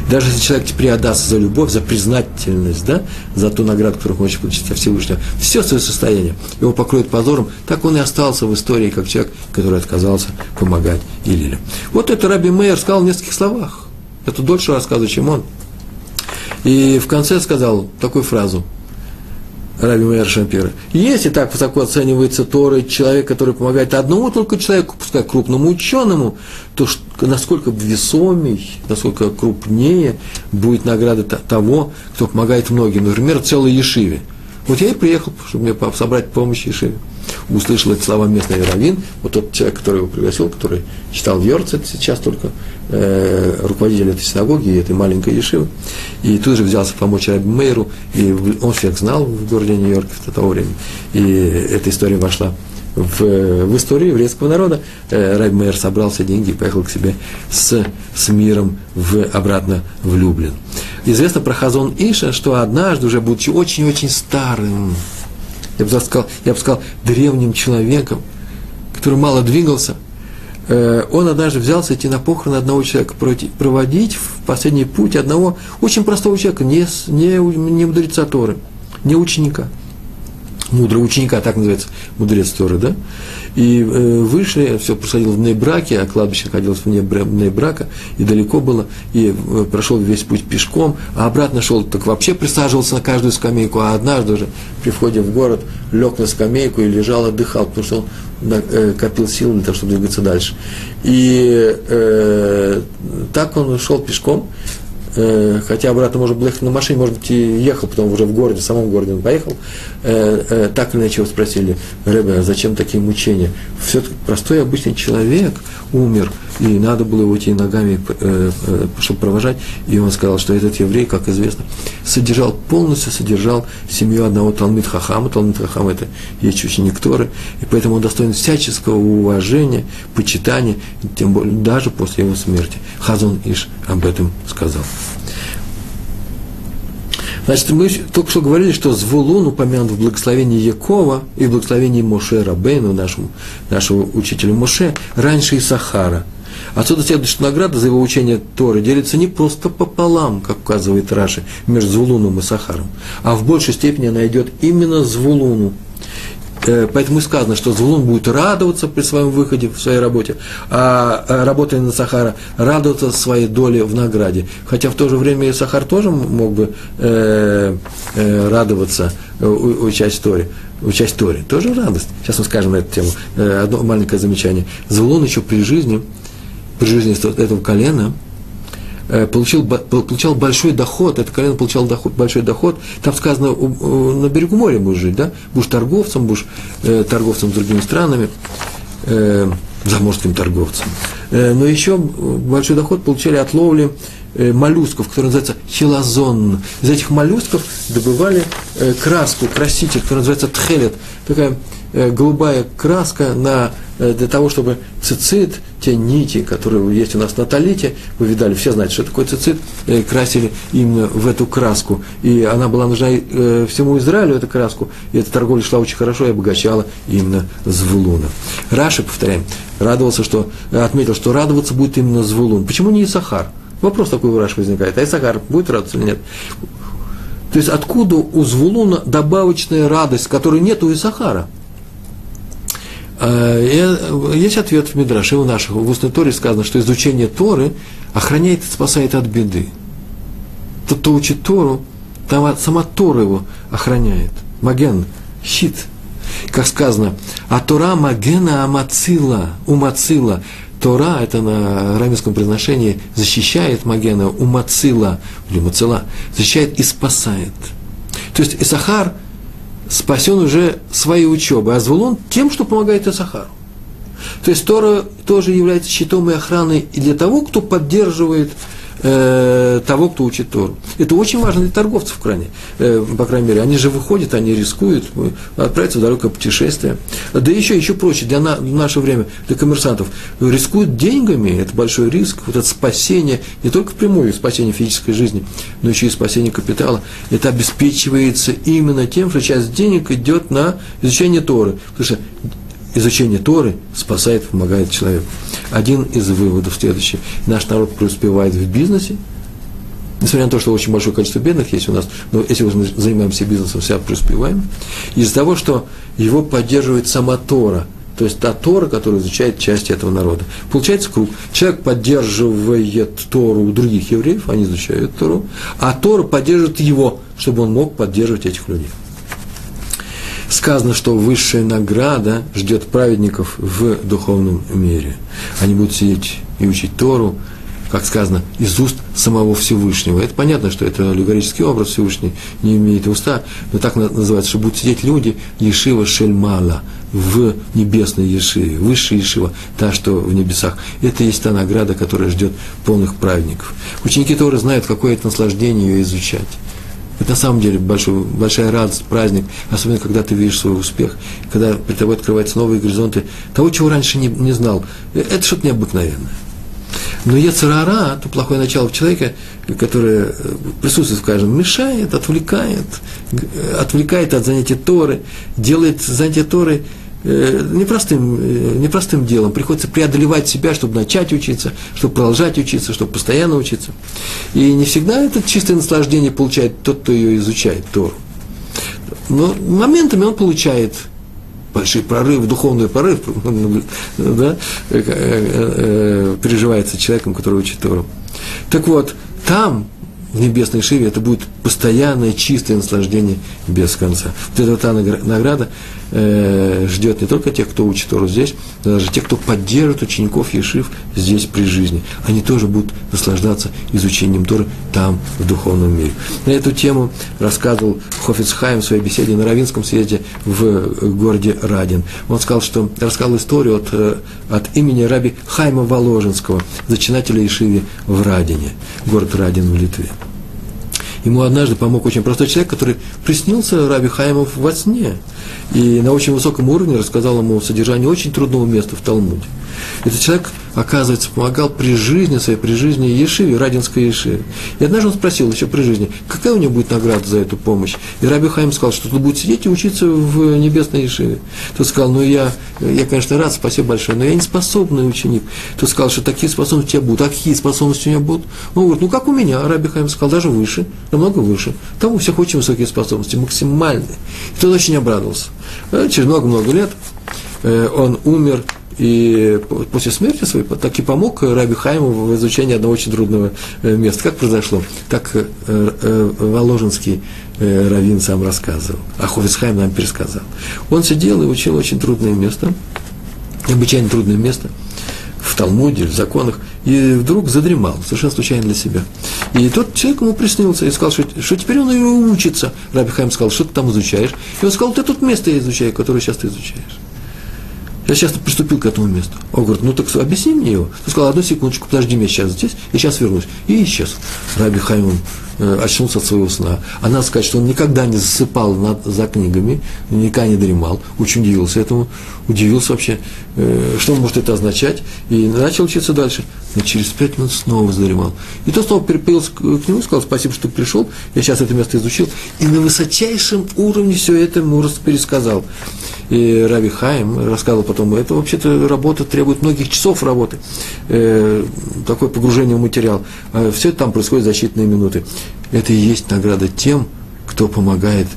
Даже если человек теперь отдаст за любовь, за признательность, да, за ту награду, которую хочет получить от Всевышнего, все свое состояние, его покроет позором, так он и остался в истории, как человек, который отказался помогать Елелю. Вот это Раби Мейер сказал в нескольких словах. Это дольше рассказываю, чем он. И в конце сказал такую фразу – Раби Мейер Шапира. Если так высоко оценивается Тора человек, который помогает одному только человеку, пускай крупному ученому, то насколько весомей, насколько крупнее будет награда того, кто помогает многим. Например, целой Ешиве. Вот я и приехал, чтобы мне собрать помощь Ешиве услышал эти слова местный раввин, вот тот человек, который его пригласил, который читал Йорцет сейчас только, э, руководитель этой синагоги этой маленькой ешивы, и тут же взялся помочь Раби Мейру, и он всех знал в городе Нью-Йорке в то время, и эта история вошла в, в историю еврейского народа. Э, Раби Мейер собрал все деньги и поехал к себе с, с миром в, обратно в Люблин. Известно про Хазон Иша, что однажды, уже будучи очень-очень старым, я бы сказал, я бы сказал древним человеком, который мало двигался, э, он однажды взялся идти на похороны одного человека, проводить в последний путь одного очень простого человека, не, не, не мудреца Торы, не ученика – мудрого ученика, так называется, мудрец Торы, да? И э, вышли, все посадил в браке, а кладбище находилось вне брака, и далеко было, и э, прошел весь путь пешком, а обратно шел, так вообще присаживался на каждую скамейку, а однажды уже при входе в город лег на скамейку и лежал, отдыхал, потому что он э, копил силы для того, чтобы двигаться дальше. И э, так он шел пешком, Э, хотя обратно можно было ехать на машине, может быть, и ехал, потом уже в городе, в самом городе он поехал, э, э, так или иначе его спросили, Рэбе, а зачем такие мучения? Все-таки простой обычный человек умер, и надо было его идти ногами, э, э, чтобы провожать, и он сказал, что этот еврей, как известно, содержал, полностью содержал семью одного Талмит Хахама, Талмит Хахам это есть ученик Торы, и поэтому он достоин всяческого уважения, почитания, тем более даже после его смерти. Хазон Иш об этом сказал. Значит, мы только что говорили, что Звулун упомянут в благословении Якова и в благословении Моше Рабейну, нашему, нашего учителя Моше, раньше Исахара. Отсюда следует, что награда за его учение Торы делится не просто пополам, как указывает Раши, между Звулуном и Сахаром, а в большей степени она идет именно Звулуну. Э, поэтому и сказано, что Звулун будет радоваться при своем выходе в своей работе, а э, работая на Сахара, радоваться своей доле в награде. Хотя в то же время и Сахар тоже мог бы э, э, радоваться, э, участь Торе. Участь Торе. Тоже радость. Сейчас мы скажем на эту тему. Одно маленькое замечание. Звулун еще при жизни, при жизни этого колена – получил, получал большой доход, это колено получало доход, большой доход, там сказано, на берегу моря будешь жить, да, будешь торговцем, будешь э, торговцем с другими странами, э, заморским торговцем. Э, но еще большой доход получали от ловли э, моллюсков, которые называются хилозон. Из этих моллюсков добывали э, краску, краситель, который называется тхелет, такая э, голубая краска на Э, для того, чтобы цицит, те нити, которые есть у нас на талите, вы видали, все знают, что такое цицит, э, красили именно в эту краску. И она была нужна э, всему Израилю, эту краску, и эта торговля шла очень хорошо и обогащала именно Звулуна. Раши, повторяем, радовался, что, отметил, что радоваться будет именно Звулун. Почему не Исахар? Вопрос такой у возникает. А Исахар будет радоваться или нет? То есть откуда у Звулуна добавочная радость, которой нет у Исахара? Э, есть ответ в Мидраше у наших, в устной Торе сказано, что изучение Торы охраняет и спасает от беды. Тот, кто учит Тору, там сама Тора его охраняет. Маген, щит. Как сказано, а Тора Магена Амацила, Умацила. Тора, это на арамейском произношении, защищает Магена, Умацила, или Мацила, защищает и спасает. То есть Исахар – спасен уже своей учебой, а Звулун тем, что помогает Исахару. То есть Тора тоже является щитом и охраной и для того, кто поддерживает э, того, кто учит Тору. Это очень важно для торговцев, в крайне, э, по крайней мере. Они же выходят, они рискуют отправиться в далекое путешествие. Да еще, еще проще, для на, в наше время, для коммерсантов, рискуют деньгами, это большой риск, вот это спасение, не только прямое спасение физической жизни, но еще и спасение капитала. Это обеспечивается именно тем, что часть денег идет на изучение Торы. Потому что изучение Торы спасает, помогает человеку. Один из выводов следующий. Наш народ преуспевает в бизнесе, несмотря на то, что очень большое количество бедных есть у нас, но если мы занимаемся бизнесом, вся преуспеваем, из-за того, что его поддерживает сама Тора, то есть та Тора, которая изучает часть этого народа. Получается круг. Человек поддерживает Тору у других евреев, они изучают Тору, а Тора поддерживает его, чтобы он мог поддерживать этих людей сказано, что высшая награда ждет праведников в духовном мире. Они будут сидеть и учить Тору, как сказано, из уст самого Всевышнего. Это понятно, что это аллегорический образ Всевышний, не имеет уста, но так называется, что будут сидеть люди Ешива Шельмала в небесной Ешиве, высшая Ешива, та, что в небесах. Это есть та награда, которая ждет полных праведников. Ученики Торы знают, какое это наслаждение ее изучать. Это на самом деле большой, большая радость, праздник, особенно когда ты видишь свой успех, когда перед тобой открываются новые горизонты, того, чего раньше не, не знал. Это что-то необыкновенное. Но Ецарара, то плохое начало в человека, которое э, присутствует в каждом, мешает, отвлекает, отвлекает от занятия Торы, делает занятие Торы Э, непростым, э, непростым делом. Приходится преодолевать себя, чтобы начать учиться, чтобы продолжать учиться, чтобы постоянно учиться. И не всегда это чистое наслаждение получает тот, кто ее изучает, Тору. Но моментами он получает большой прорыв, духовный прорыв, (laughs) да, э, переживается человеком, который учит Тору. Так вот, там в небесной Шиве это будет постоянное чистое наслаждение без конца. Вот эта та награда э, ждет не только тех, кто учит Тору здесь, но даже тех, кто поддерживает учеников Ешив здесь при жизни. Они тоже будут наслаждаться изучением Торы там, в духовном мире. На эту тему рассказывал Хофиц Хайм в своей беседе на Равинском съезде в городе Радин. Он сказал, что рассказал историю от, э, от имени раби Хайма Воложенского, зачинателя Ешиви в Радине, город Радин в Литве. Ему однажды помог очень простой человек, который приснился Раби Хаймов во сне. И на очень высоком уровне рассказал ему содержание очень трудного места в Талмуде. Этот человек оказывается, помогал при жизни своей, при жизни Ешиве, Радинской Ешиве. И однажды он спросил еще при жизни, какая у него будет награда за эту помощь. И Раби Хайм сказал, что он будет сидеть и учиться в небесной Ешиве. Тот сказал, ну я, я, конечно, рад, спасибо большое, но я не способный ученик. Тот сказал, что такие способности у тебя будут. А какие способности у меня будут? Он говорит, ну как у меня, Раби Хайм сказал, даже выше, намного выше. Там у всех очень высокие способности, максимальные. И тот очень обрадовался. Э, через много-много лет э, он умер и после смерти своей так и помог Раби Хайму в изучении одного очень трудного э, места. Как произошло? Так э, э, Воложенский Равин сам рассказывал, а Хофицхайм нам пересказал. Он сидел и учил очень трудное место, необычайно трудное место в Талмуде, в законах, и вдруг задремал, совершенно случайно для себя. И тот человек ему приснился и сказал, что, что теперь он ее учится. Раби Хайм сказал, что ты там изучаешь? И он сказал, это тут место я изучаю, которое сейчас ты изучаешь. Я сейчас приступил к этому месту. Он говорит, ну так объясни мне его. Ты сказал, одну секундочку, подожди меня сейчас здесь, я сейчас вернусь. И исчез. Раби Хаймон э, очнулся от своего сна. А надо сказать, что он никогда не засыпал над, за книгами, никогда не дремал. Очень удивился этому. Удивился вообще, э, что может это означать. И начал учиться дальше. Но через пять минут снова задремал. И тот снова перепился к, к нему, сказал, спасибо, что пришел, я сейчас это место изучил. И на высочайшем уровне все это ему пересказал. И Рави Хайм рассказывал потом, это вообще-то работа требует многих часов работы, э, такое погружение в материал. А все это там происходит за считанные минуты. Это и есть награда тем, кто помогает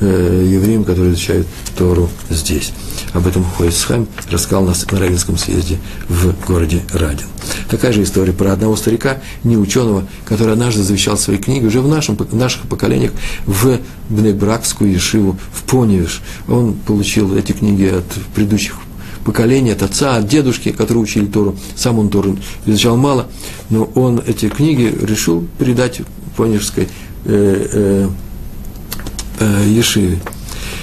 э, евреям, которые изучают Тору здесь. Об этом Хойсхайм рассказал нас на Равинском съезде в городе Радин. Такая же история про одного старика, не ученого, который однажды завещал свои книги уже в, нашем, в наших поколениях в Бнебракскую Ешиву, в Поневиш. Он получил эти книги от предыдущих поколений, от отца, от дедушки, которые учили Тору. Сам он Тору изучал мало, но он эти книги решил передать Понежской э, э, э, Ешиве.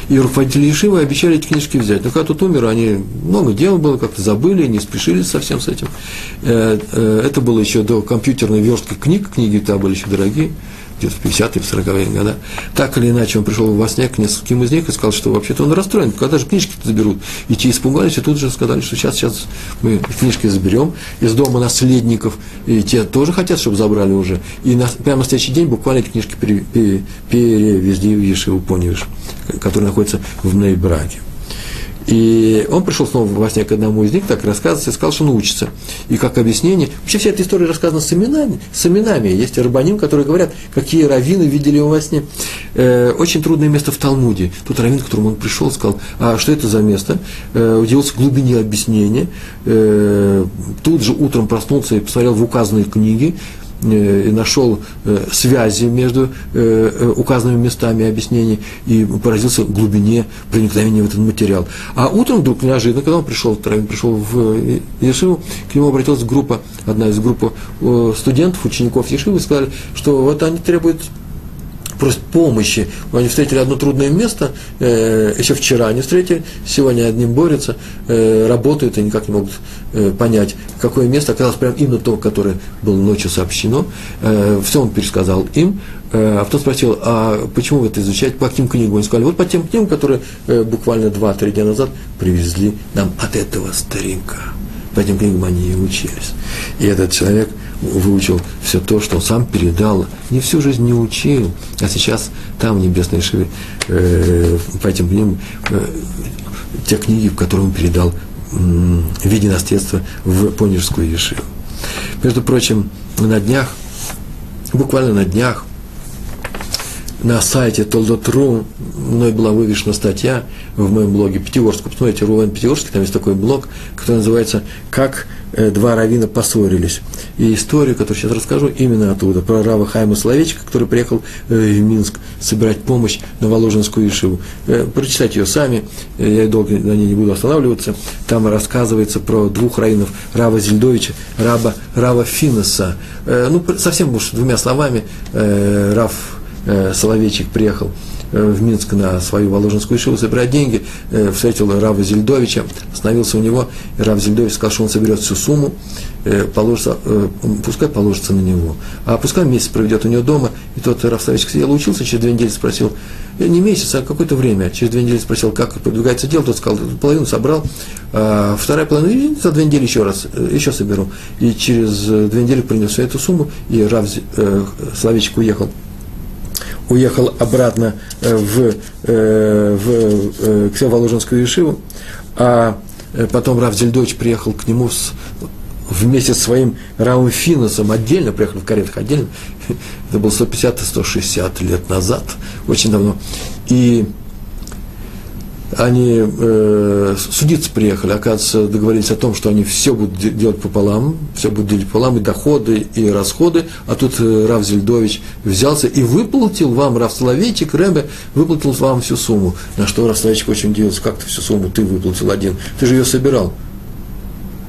И руководители Ешивы обещали эти книжки взять. Но когда тут умер, они много дел было, как-то забыли, не спешили совсем с этим. Э, э, это было еще до компьютерной верстки книг, книги тогда были еще дорогие где-то в 50-е, в 40-е годы. Так или иначе, он пришел во сне к нескольким из них и сказал, что вообще-то он расстроен, когда же книжки-то заберут. И те испугались, и тут же сказали, что сейчас, сейчас мы книжки заберем из дома наследников, и те тоже хотят, чтобы забрали уже. И на, прямо на следующий день буквально эти книжки перевезли в Ешиву Поневиш, который находится в Нейбраге. И он пришел снова во сне к одному из них, так рассказывается, и сказал, что он учится. И как объяснение, вообще вся эта история рассказана с именами. С именами. Есть рабаним, которые говорят, какие раввины видели его во сне. Э, очень трудное место в Талмуде. Тут раввин, к которому он пришел, сказал, а что это за место? Э, удивился глубине объяснения. Э, тут же утром проснулся и посмотрел в указанные книги, и нашел э, связи между э, указанными местами объяснений и поразился глубине проникновения в этот материал. А утром вдруг неожиданно, когда он пришел, пришел в Ешиву, к нему обратилась группа, одна из групп студентов, учеников Ешивы, и сказали, что вот они требуют просят помощи. Они встретили одно трудное место, э, еще вчера они встретили, сегодня одним борются, э, работают и никак не могут э, понять, какое место оказалось прямо именно то, которое было ночью сообщено. Все он пересказал им, а потом спросил, а почему вы это изучаете, по каким книгам? Они сказали, вот по тем книгам, которые буквально 2-3 дня назад привезли нам от этого старика. По этим книгам они и учились. И этот человек – выучил все то, что он сам передал, не всю жизнь не учил, а сейчас там, в Небесной Шиве, э, по этим книгам, э, те книги, которые он передал э, в виде наследства в Понежскую Ешиву. Между прочим, на днях, буквально на днях, на сайте Толдот.ру мной была вывешена статья в моем блоге Пятигорск. Посмотрите, Рувен Пятигорский, там есть такой блог, который называется «Как э, два равина поссорились». И историю, которую сейчас расскажу, именно оттуда, про Рава Хайма Словечка, который приехал э, в Минск собирать помощь на Воложенскую Ишиву. Э, прочитайте ее сами, я долго на ней не буду останавливаться. Там рассказывается про двух раввинов, Рава Зельдовича, Раба, Рава Финеса. Ну, совсем уж двумя словами, Рав Соловейчик приехал в Минск на свою Воложенскую шиву собирать деньги, встретил Рава Зельдовича, остановился у него, и Рав Зельдович сказал, что он соберет всю сумму, положится, пускай положится на него, а пускай месяц проведет у него дома, и тот Рав Савич сидел, учился, через две недели спросил, не месяц, а какое-то время, через две недели спросил, как продвигается дело, тот сказал, половину собрал, а вторая половина, за две недели еще раз, еще соберу. И через две недели принес эту сумму, и Рав э, Славичек уехал уехал обратно э, в, э, в, э, к Воложенскую Ешиву, а потом Рав Зельдович приехал к нему с, вместе со своим Равом Финусом отдельно, приехали в каретах отдельно, (laughs) это было 150-160 лет назад, очень давно, и они э, судиться приехали, оказывается, договорились о том, что они все будут делать пополам, все будут делить пополам, и доходы, и расходы, а тут э, Рав Зельдович взялся и выплатил вам, Рав Соловейчик, Рэбе, выплатил вам всю сумму. На что Рав Соловейчик очень удивился, как ты всю сумму? Ты выплатил один, ты же ее собирал.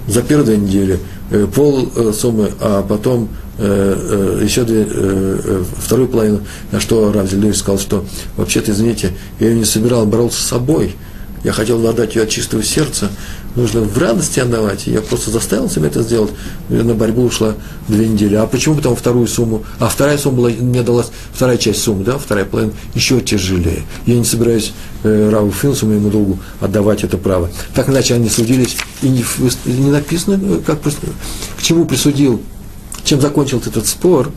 За первые две недели, э, пол э, суммы, а потом э, э, еще две, э, э, вторую половину, на что Рав Зельдович сказал, что вообще-то, извините, я ее не собирал, боролся с собой, я хотел отдать ее от чистого сердца, нужно в радости отдавать, я просто заставил себя это сделать, на борьбу ушла две недели. А почему потом вторую сумму, а вторая сумма была, мне далась, вторая часть суммы, да, вторая половина, еще тяжелее. Я не собираюсь э, Раву Финсу, моему долгу, отдавать это право. Так иначе они судились, и не, не написано, как, к чему присудил чем закончился этот спор,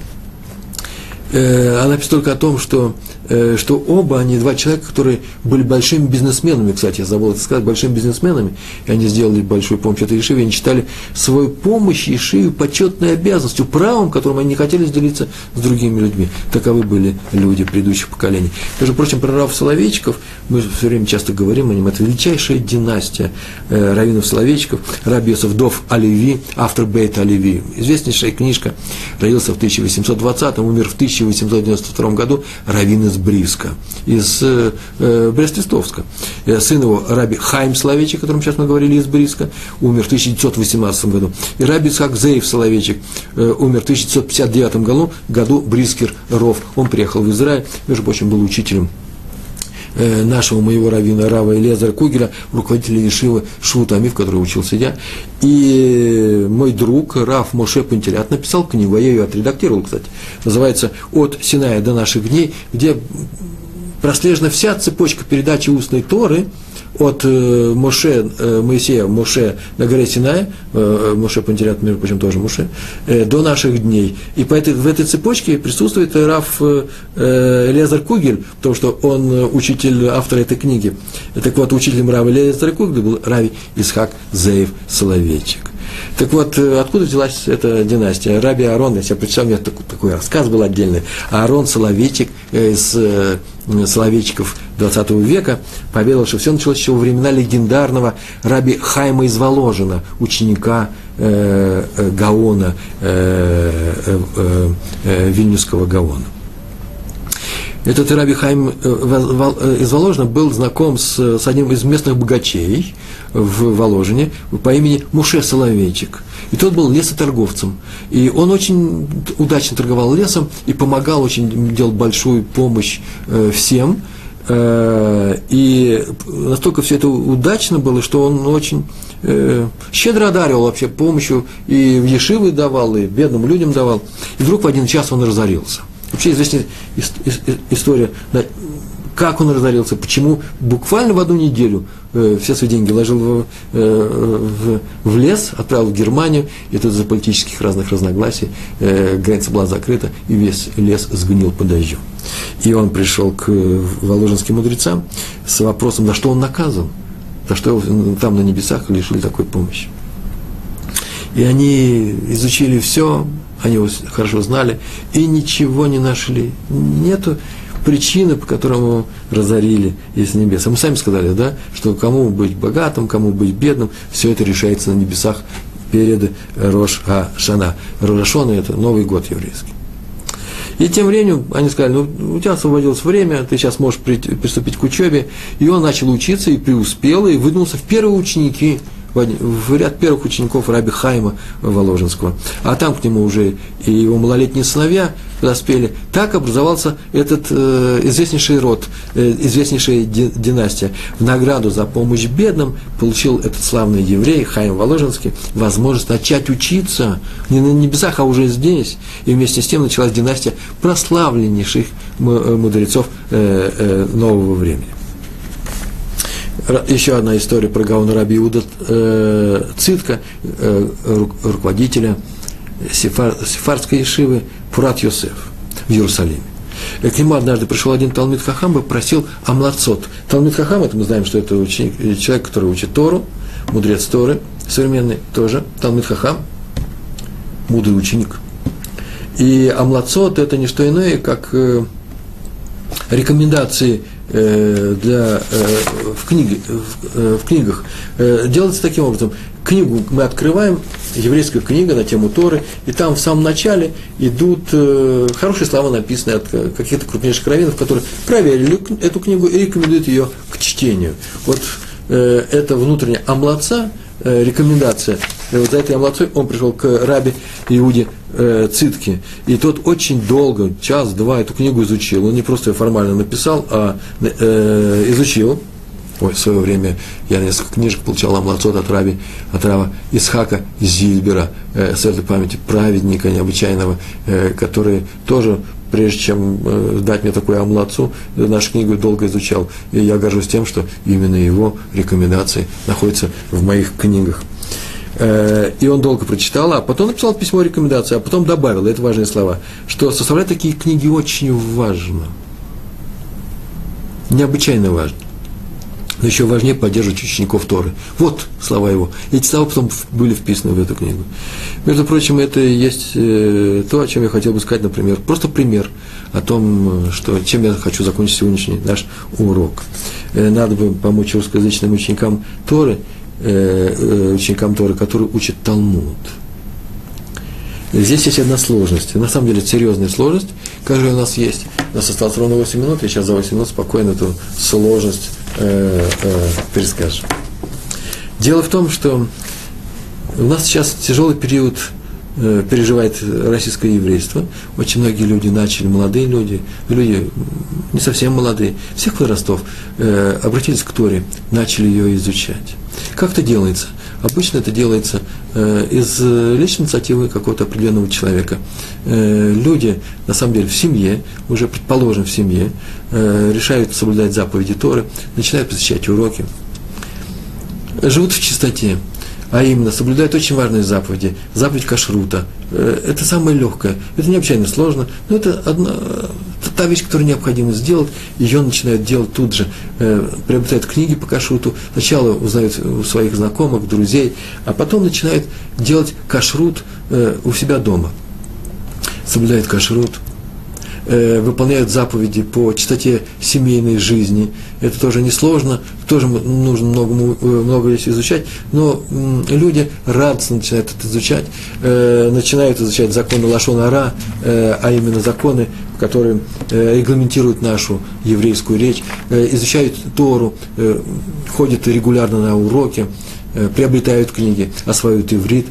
она пишет только о том, что Э, что оба они два человека, которые были большими бизнесменами, кстати, я забыл это сказать, большими бизнесменами, и они сделали большую помощь этой Ешиве, они читали свою помощь Ешиве почетной обязанностью, правом, которым они не хотели делиться с другими людьми. Таковы были люди предыдущих поколений. Между прочим, про Рав Соловейчиков, мы все время часто говорим о нем, это величайшая династия э, раввинов Соловейчиков, Раби Йосеф Дов Оливи, автор Бейт Оливи, известнейшая книжка, родился в 1820 умер в 1892 году, раввин из Бриска, из э, э Брест-Листовска. Э, сын его, Раби Хайм Соловейчик, о котором сейчас мы говорили, из Бриска, умер в 1918 году. И Раби Исхак Зеев Соловейчик э, умер в 1959 году, году Брискер Ров. Он приехал в Израиль, между прочим, был учителем Э, нашего моего равина Рава Элезера Кугеля, руководителя Ешивы Швутами, в которой учился я. И мой друг Раф Моше Пантелят написал книгу, а я ее отредактировал, кстати. Называется «От Синая до наших дней», где прослежена вся цепочка передачи устной Торы – от э, Моше, э, Моисея, Моше на горе Синай, э, Моше Пантелят, между прочим, тоже Моше, до наших дней. И по этой, в этой цепочке присутствует Раф Лезар Кугель, потому что он учитель автора этой книги. Так вот, учителем Рава Лезара Кугеля был Рави Исхак Зеев Соловейчик. Так вот, э, откуда взялась эта династия? Раби Аарон, я себе представляю, у меня такой, такой рассказ был отдельный. Аарон Соловейчик э, из э, Соловейчиков 20 века поведал, что все началось еще во времена легендарного раби Хайма из Воложина, ученика э, Гаона, э, э, э Вильнюсского Гаона. Этот Раби Хайм из Воложина был знаком с, с одним из местных богачей, в Воложине по имени Муше Соловейчик. И тот был лесоторговцем. И он очень удачно торговал лесом и помогал очень, делал большую помощь э, всем. Э, и настолько все это удачно было, что он очень э, щедро одаривал вообще помощью и в Ешивы давал, и бедным людям давал. И вдруг в один час он разорился. Вообще известная история как он разорился, почему буквально в одну неделю э, все свои деньги вложил в, э, в, в лес, отправил в Германию, и тут из-за политических разных разногласий э, граница была закрыта, и весь лес сгнил под дождем. И он пришел к воложенским мудрецам с вопросом, за что он наказан, за что там на небесах лишили такой помощи. И они изучили все, они его хорошо знали, и ничего не нашли. Нету причины, по которым разорили из небес. А мы сами сказали, да, что кому быть богатым, кому быть бедным, все это решается на небесах перед Рош Шана. Рошона – это Новый год еврейский. И тем временем они сказали, ну, у тебя освободилось время, ты сейчас можешь приступить к учебе. И он начал учиться и преуспел, и выдвинулся в первые ученики в ряд первых учеников Раби Хайма Воложенского. А там к нему уже и его малолетние сыновья подоспели. Так образовался этот э, известнейший род, э, известнейшая династия. В награду за помощь бедным получил этот славный еврей Хайм Воложенский возможность начать учиться не на небесах, а уже здесь. И вместе с тем началась династия прославленнейших э, мудрецов э, э, нового времени еще одна история про Гаона Раби Иуда э, Цитка, э, руководителя сефар, сефардской ешивы Пурат Йосеф в Иерусалиме. Э, к нему однажды пришел один Талмит Хахам и просил Амлацот. Талмит Хахам, это мы знаем, что это ученик, э, человек, который учит Тору, мудрец Торы, современный тоже, Талмит Хахам, мудрый ученик. И Амлацот – это не что иное, как э, рекомендации для, э, в, книге, в, э, в книгах делается таким образом. Книгу мы открываем, еврейская книга на тему Торы, и там в самом начале идут хорошие слова, написанные от каких-то крупнейших раввинов, которые проверили эту книгу и рекомендуют ее к чтению. Вот это внутренняя омладца, рекомендация. И вот за этой омладцой он пришел к раби Иуде э, Цитки. И тот очень долго, час-два, эту книгу изучил. Он не просто ее формально написал, а э, изучил. Ой, в свое время я несколько книжек получал Амлацот от Раби, от Рава Исхака Зильбера, э, светлой памяти, праведника необычайного, э, который тоже прежде чем э, дать мне такую амлацу, нашу книгу долго изучал. И я горжусь тем, что именно его рекомендации находятся в моих книгах. Э, и он долго прочитал, а потом написал письмо рекомендации, а потом добавил, это важные слова, что составлять такие книги очень важно. Необычайно важно. Но еще важнее поддерживать учеников Торы. Вот слова его. Эти слова потом были вписаны в эту книгу. Между прочим, это и есть э, то, о чем я хотел бы сказать, например. Просто пример о том, что, чем я хочу закончить сегодняшний наш урок. Э, надо бы помочь русскоязычным ученикам Торы – Э, э, ученикам Торы, которые учат Талмуд. Здесь есть одна сложность, на самом деле серьезная сложность, которая у нас есть. У нас осталось ровно 8 минут, я сейчас за 8 минут спокойно эту сложность э, э, перескажу. Дело в том, что у нас сейчас тяжелый период э, переживает российское еврейство. Очень многие люди начали, молодые люди, люди не совсем молодые, всех возрастов, э, обратились к Торе, начали ее изучать. Как это делается? Обычно это делается э, из личной инициативы какого-то определенного человека. Э, люди, на самом деле, в семье, уже предположим в семье, э, решают соблюдать заповеди Торы, начинают посещать уроки, живут в чистоте, а именно соблюдают очень важные заповеди. Заповедь кашрута. Э, это самое легкое. Это необычайно сложно, но это одна, та вещь, которую необходимо сделать, ее начинают делать тут же. Э, приобретают книги по кашруту, сначала узнают у своих знакомых, друзей, а потом начинают делать кашрут э, у себя дома. Соблюдают кашрут, э, выполняют заповеди по чистоте семейной жизни. Это тоже несложно, тоже нужно много, много вещей изучать, но люди радостно начинают это изучать, э, начинают изучать законы Лашона Ара, э, а именно законы, которые э, регламентируют нашу еврейскую речь, э, изучают Тору, э, ходят регулярно на уроки, э, приобретают книги, осваивают иврит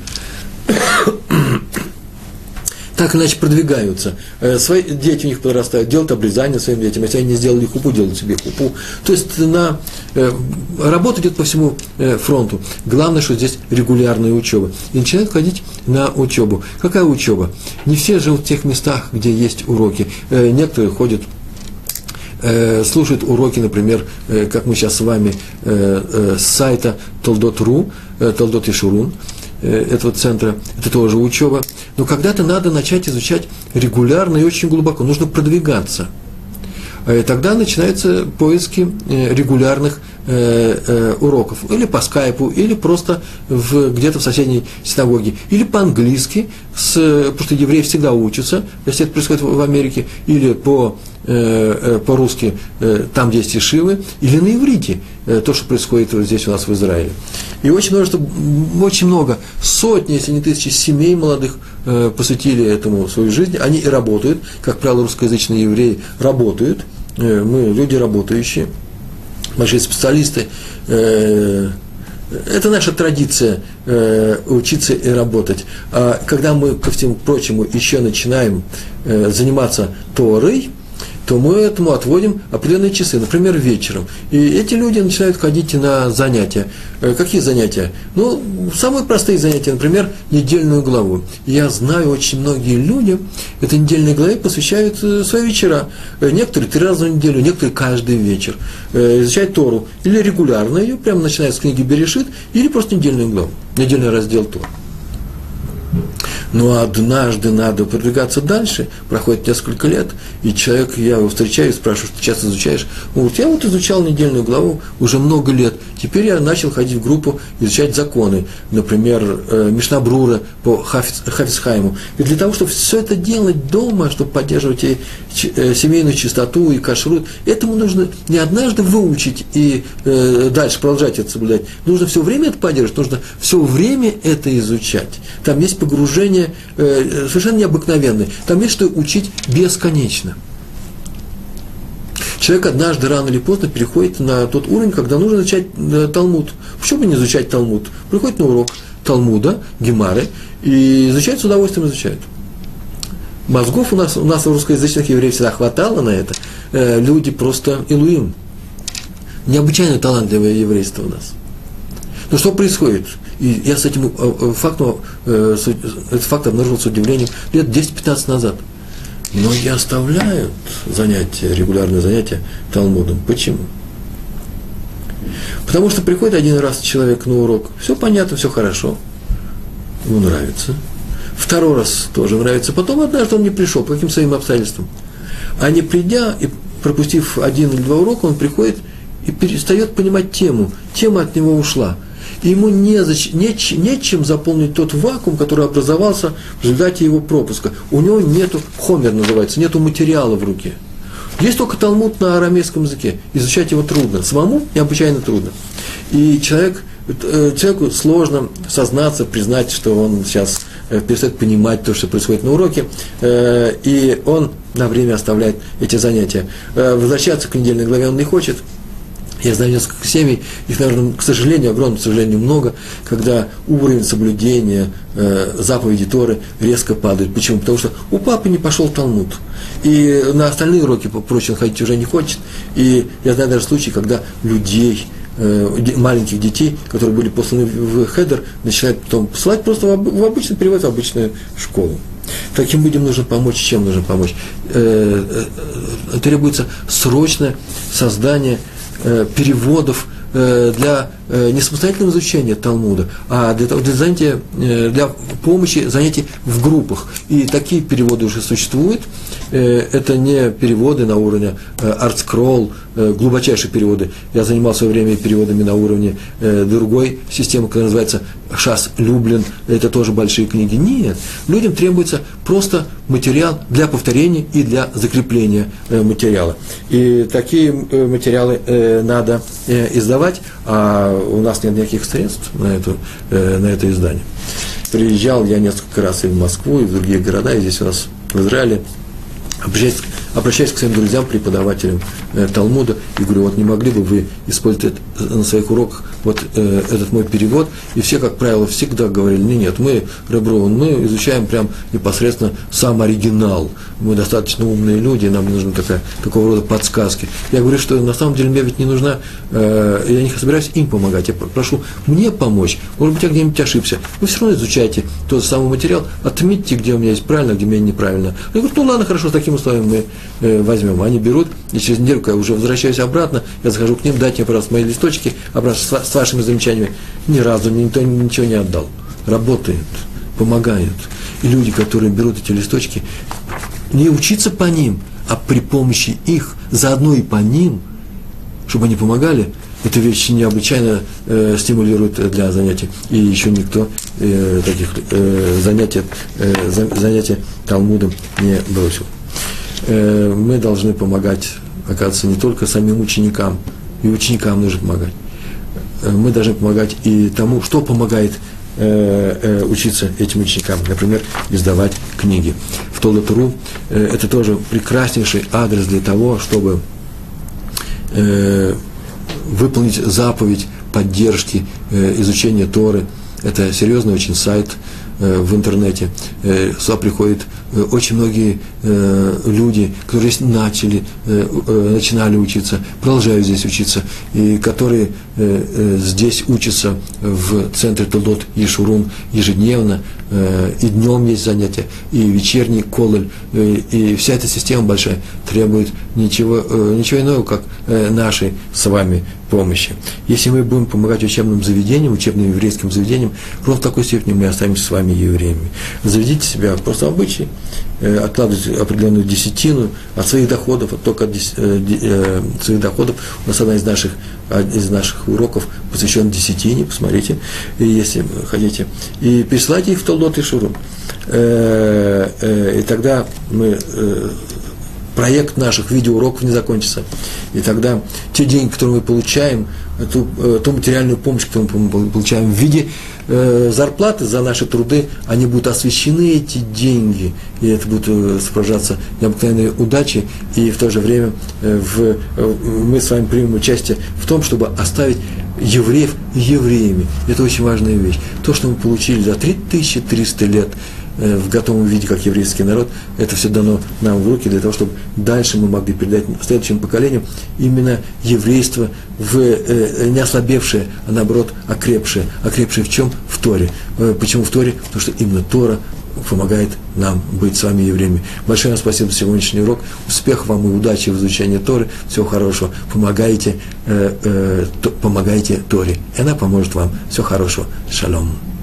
так иначе продвигаются. Э, свои дети у них подрастают, делают обрезание своим детям. Если они не сделали хупу, делают себе хупу. То есть на, э, работа идет по всему э, фронту. Главное, что здесь регулярная учеба. И начинают ходить на учебу. Какая учеба? Не все живут в тех местах, где есть уроки. Некоторые ходят слушают уроки, например, как мы сейчас с вами с сайта Толдот.ру, Толдот Ишурун, этого центра, это тоже учеба. Но когда-то надо начать изучать регулярно и очень глубоко, нужно продвигаться. И тогда начинаются поиски э, регулярных э, э, уроков. Или по скайпу, или просто в, где-то в соседней синагоге. Или по-английски, с, потому что евреи всегда учатся, если это происходит в Америке, или по Э, по-русски там, где есть ишивы, или на иврите, то, что происходит здесь у нас в Израиле. И очень множество, очень много, сотни, если не тысячи семей молодых посвятили этому свою жизнь, они и работают, как правило, русскоязычные евреи работают, мы люди работающие, большие специалисты, это наша традиция э, учиться и работать. А когда мы, ко всему прочему, еще начинаем э, заниматься Торой, то мы этому отводим определенные часы, например, вечером. И эти люди начинают ходить на занятия. Э, какие занятия? Ну, самые простые занятия, например, недельную главу. Я знаю очень многие люди, этой недельной главе посвящают э, свои вечера. Э, некоторые три раза в неделю, некоторые каждый вечер. Изучают Тору. Или регулярно ее, прямо начиная с книги Берешит, или просто недельную главу, недельный раздел Тора. Но однажды надо продвигаться дальше, проходит несколько лет, и человек, я его встречаю, спрашиваю, что ты часто изучаешь? Он говорит, я вот изучал недельную главу уже много лет, теперь я начал ходить в группу, изучать законы, например, э, Мишнабрура по Хафицхайму. И для того, чтобы все это делать дома, чтобы поддерживать и э, семейную чистоту, и кашрут, этому нужно не однажды выучить и э, дальше продолжать это соблюдать. Нужно все время это поддерживать, нужно все время это изучать. Там есть погружение э, совершенно необыкновенный. Там есть что учить бесконечно. Человек однажды рано или поздно переходит на тот уровень, когда нужно изучать э, Талмуд. Почему бы не изучать Талмуд? Приходит на урок Талмуда, Гемары, и изучает с удовольствием изучает. Мозгов у нас, у нас русскоязычных евреев всегда хватало на это. Э, люди просто илуим. Необычайно талантливое еврейство у нас. Но что происходит? И я с этим э, э, фактом, э, этот факт обнаружил с удивлением лет 10-15 назад. Многие оставляют занятия, регулярные занятия Талмудом. Почему? Потому что приходит один раз человек на урок, все понятно, все хорошо, ему нравится. Второй раз тоже нравится. Потом однажды он не пришел, по каким своим обстоятельствам. А не придя и пропустив один или два урока, он приходит и перестает понимать тему. Тема от него ушла ему незач, неч, нечем заполнить тот вакуум, который образовался в результате его пропуска. У него нету, хомер называется, нету материала в руке. Есть только талмуд на арамейском языке. Изучать его трудно. Самому необычайно трудно. И человек, э, человеку сложно сознаться, признать, что он сейчас э, перестает понимать то, что происходит на уроке, э, и он на время оставляет эти занятия. Возвращаться к недельной главе он не хочет – я знаю несколько семей, их, наверное, к сожалению, огромному сожалению, много, когда уровень соблюдения э, заповеди Торы резко падает. Почему? Потому что у папы не пошел Талмуд. И на остальные уроки, впрочем, ходить уже не хочет. И я знаю даже случаи, когда людей, э, маленьких детей, которые были посланы в хедер, начинают потом посылать просто в обычный перевод, в обычную школу. Таким людям нужно помочь. Чем нужно помочь? Э, требуется срочное создание Э, переводов э, для э, не самостоятельного изучения Талмуда, а для, для, занятия, для помощи занятий в группах. И такие переводы уже существуют. Это не переводы на уровне ArtScroll, глубочайшие переводы. Я занимался в время переводами на уровне другой системы, которая называется Шас Люблин. Это тоже большие книги. Нет. Людям требуется просто материал для повторения и для закрепления материала. И такие материалы надо издавать, а у нас нет никаких средств на, эту, на это издание. Приезжал я несколько раз и в Москву, и в другие города, и здесь у нас в Израиле, обращаясь, обращаясь к своим друзьям, преподавателям э, Талмуда, и говорю, вот не могли бы вы использовать на своих уроках вот э, этот мой перевод, и все, как правило, всегда говорили, нет, нет, мы, Реброван, мы изучаем прям непосредственно сам оригинал, мы достаточно умные люди, нам не нужны такая, такого рода подсказки. Я говорю, что на самом деле мне ведь не нужна, э, я не собираюсь им помогать, я прошу мне помочь, может быть, я где-нибудь ошибся, вы все равно изучайте тот самый материал, отметьте, где у меня есть правильно, где у меня неправильно. Я говорю, ну ладно, хорошо, с таким условием мы э, возьмем. Они берут, и через недельку я уже возвращаюсь обратно, я захожу к ним, дайте мне, пожалуйста, мои листочки, обратно с, вашими замечаниями. Ни разу никто ничего не отдал. Работает, помогает. И люди, которые берут эти листочки, не учиться по ним, а при помощи их, заодно и по ним, чтобы они помогали, эта вещь необычайно э, стимулирует для занятий. И еще никто э, таких э, занятий, э, занятий Талмудом не бросил. Э, мы должны помогать, оказывается, не только самим ученикам, и ученикам нужно помогать. Э, мы должны помогать и тому, что помогает э, учиться этим ученикам. Например, издавать книги. В Толотуру э, это тоже прекраснейший адрес для того, чтобы выполнить заповедь поддержки изучения Торы. Это серьезный очень сайт в интернете. Сюда приходят э, очень многие э, люди, которые здесь начали, э, э, начинали учиться, продолжают здесь учиться, и которые э, э, здесь учатся в центре Толдот Ешурун ежедневно, э, и днем есть занятия, и вечерний кололь, э, и вся эта система большая требует ничего, э, ничего иного, как э, нашей с вами помощи. Если мы будем помогать учебным заведениям, учебным еврейским заведениям, ровно в такой степени мы останемся с вами евреями. Заведите себя просто обычай, э, откладывайте определенную десятину от своих доходов, от только от дес- э, э, своих доходов. У нас одна из наших, из наших уроков посвящен десятине, посмотрите, если хотите. И пересылайте их в Толдот и Шуру. Э, э, и тогда мы э, проект наших видеоуроков не закончится. И тогда те деньги, которые мы получаем, ту, э, ту материальную помощь, которую мы получаем в виде э, зарплаты за наши труды, они будут освещены, эти деньги, и это будет э, сопровождаться необыкновенной удачей, и в то же время э, в, мы с вами примем участие в том, чтобы оставить евреев евреями. Это очень важная вещь. То, что мы получили за 3300 лет в готовом виде, как еврейский народ, это все дано нам в руки для того, чтобы дальше мы могли передать следующим поколениям именно еврейство в, э, не ослабевшее, а наоборот окрепшее. Окрепшее в чем? В Торе. Э, почему в Торе? Потому что именно Тора помогает нам быть с вами евреями. Большое вам спасибо за сегодняшний урок. Успехов вам и удачи в изучении Торы. Всего хорошего. Помогайте, э, э, то, помогайте Торе. И она поможет вам. Всего хорошего. Шалом.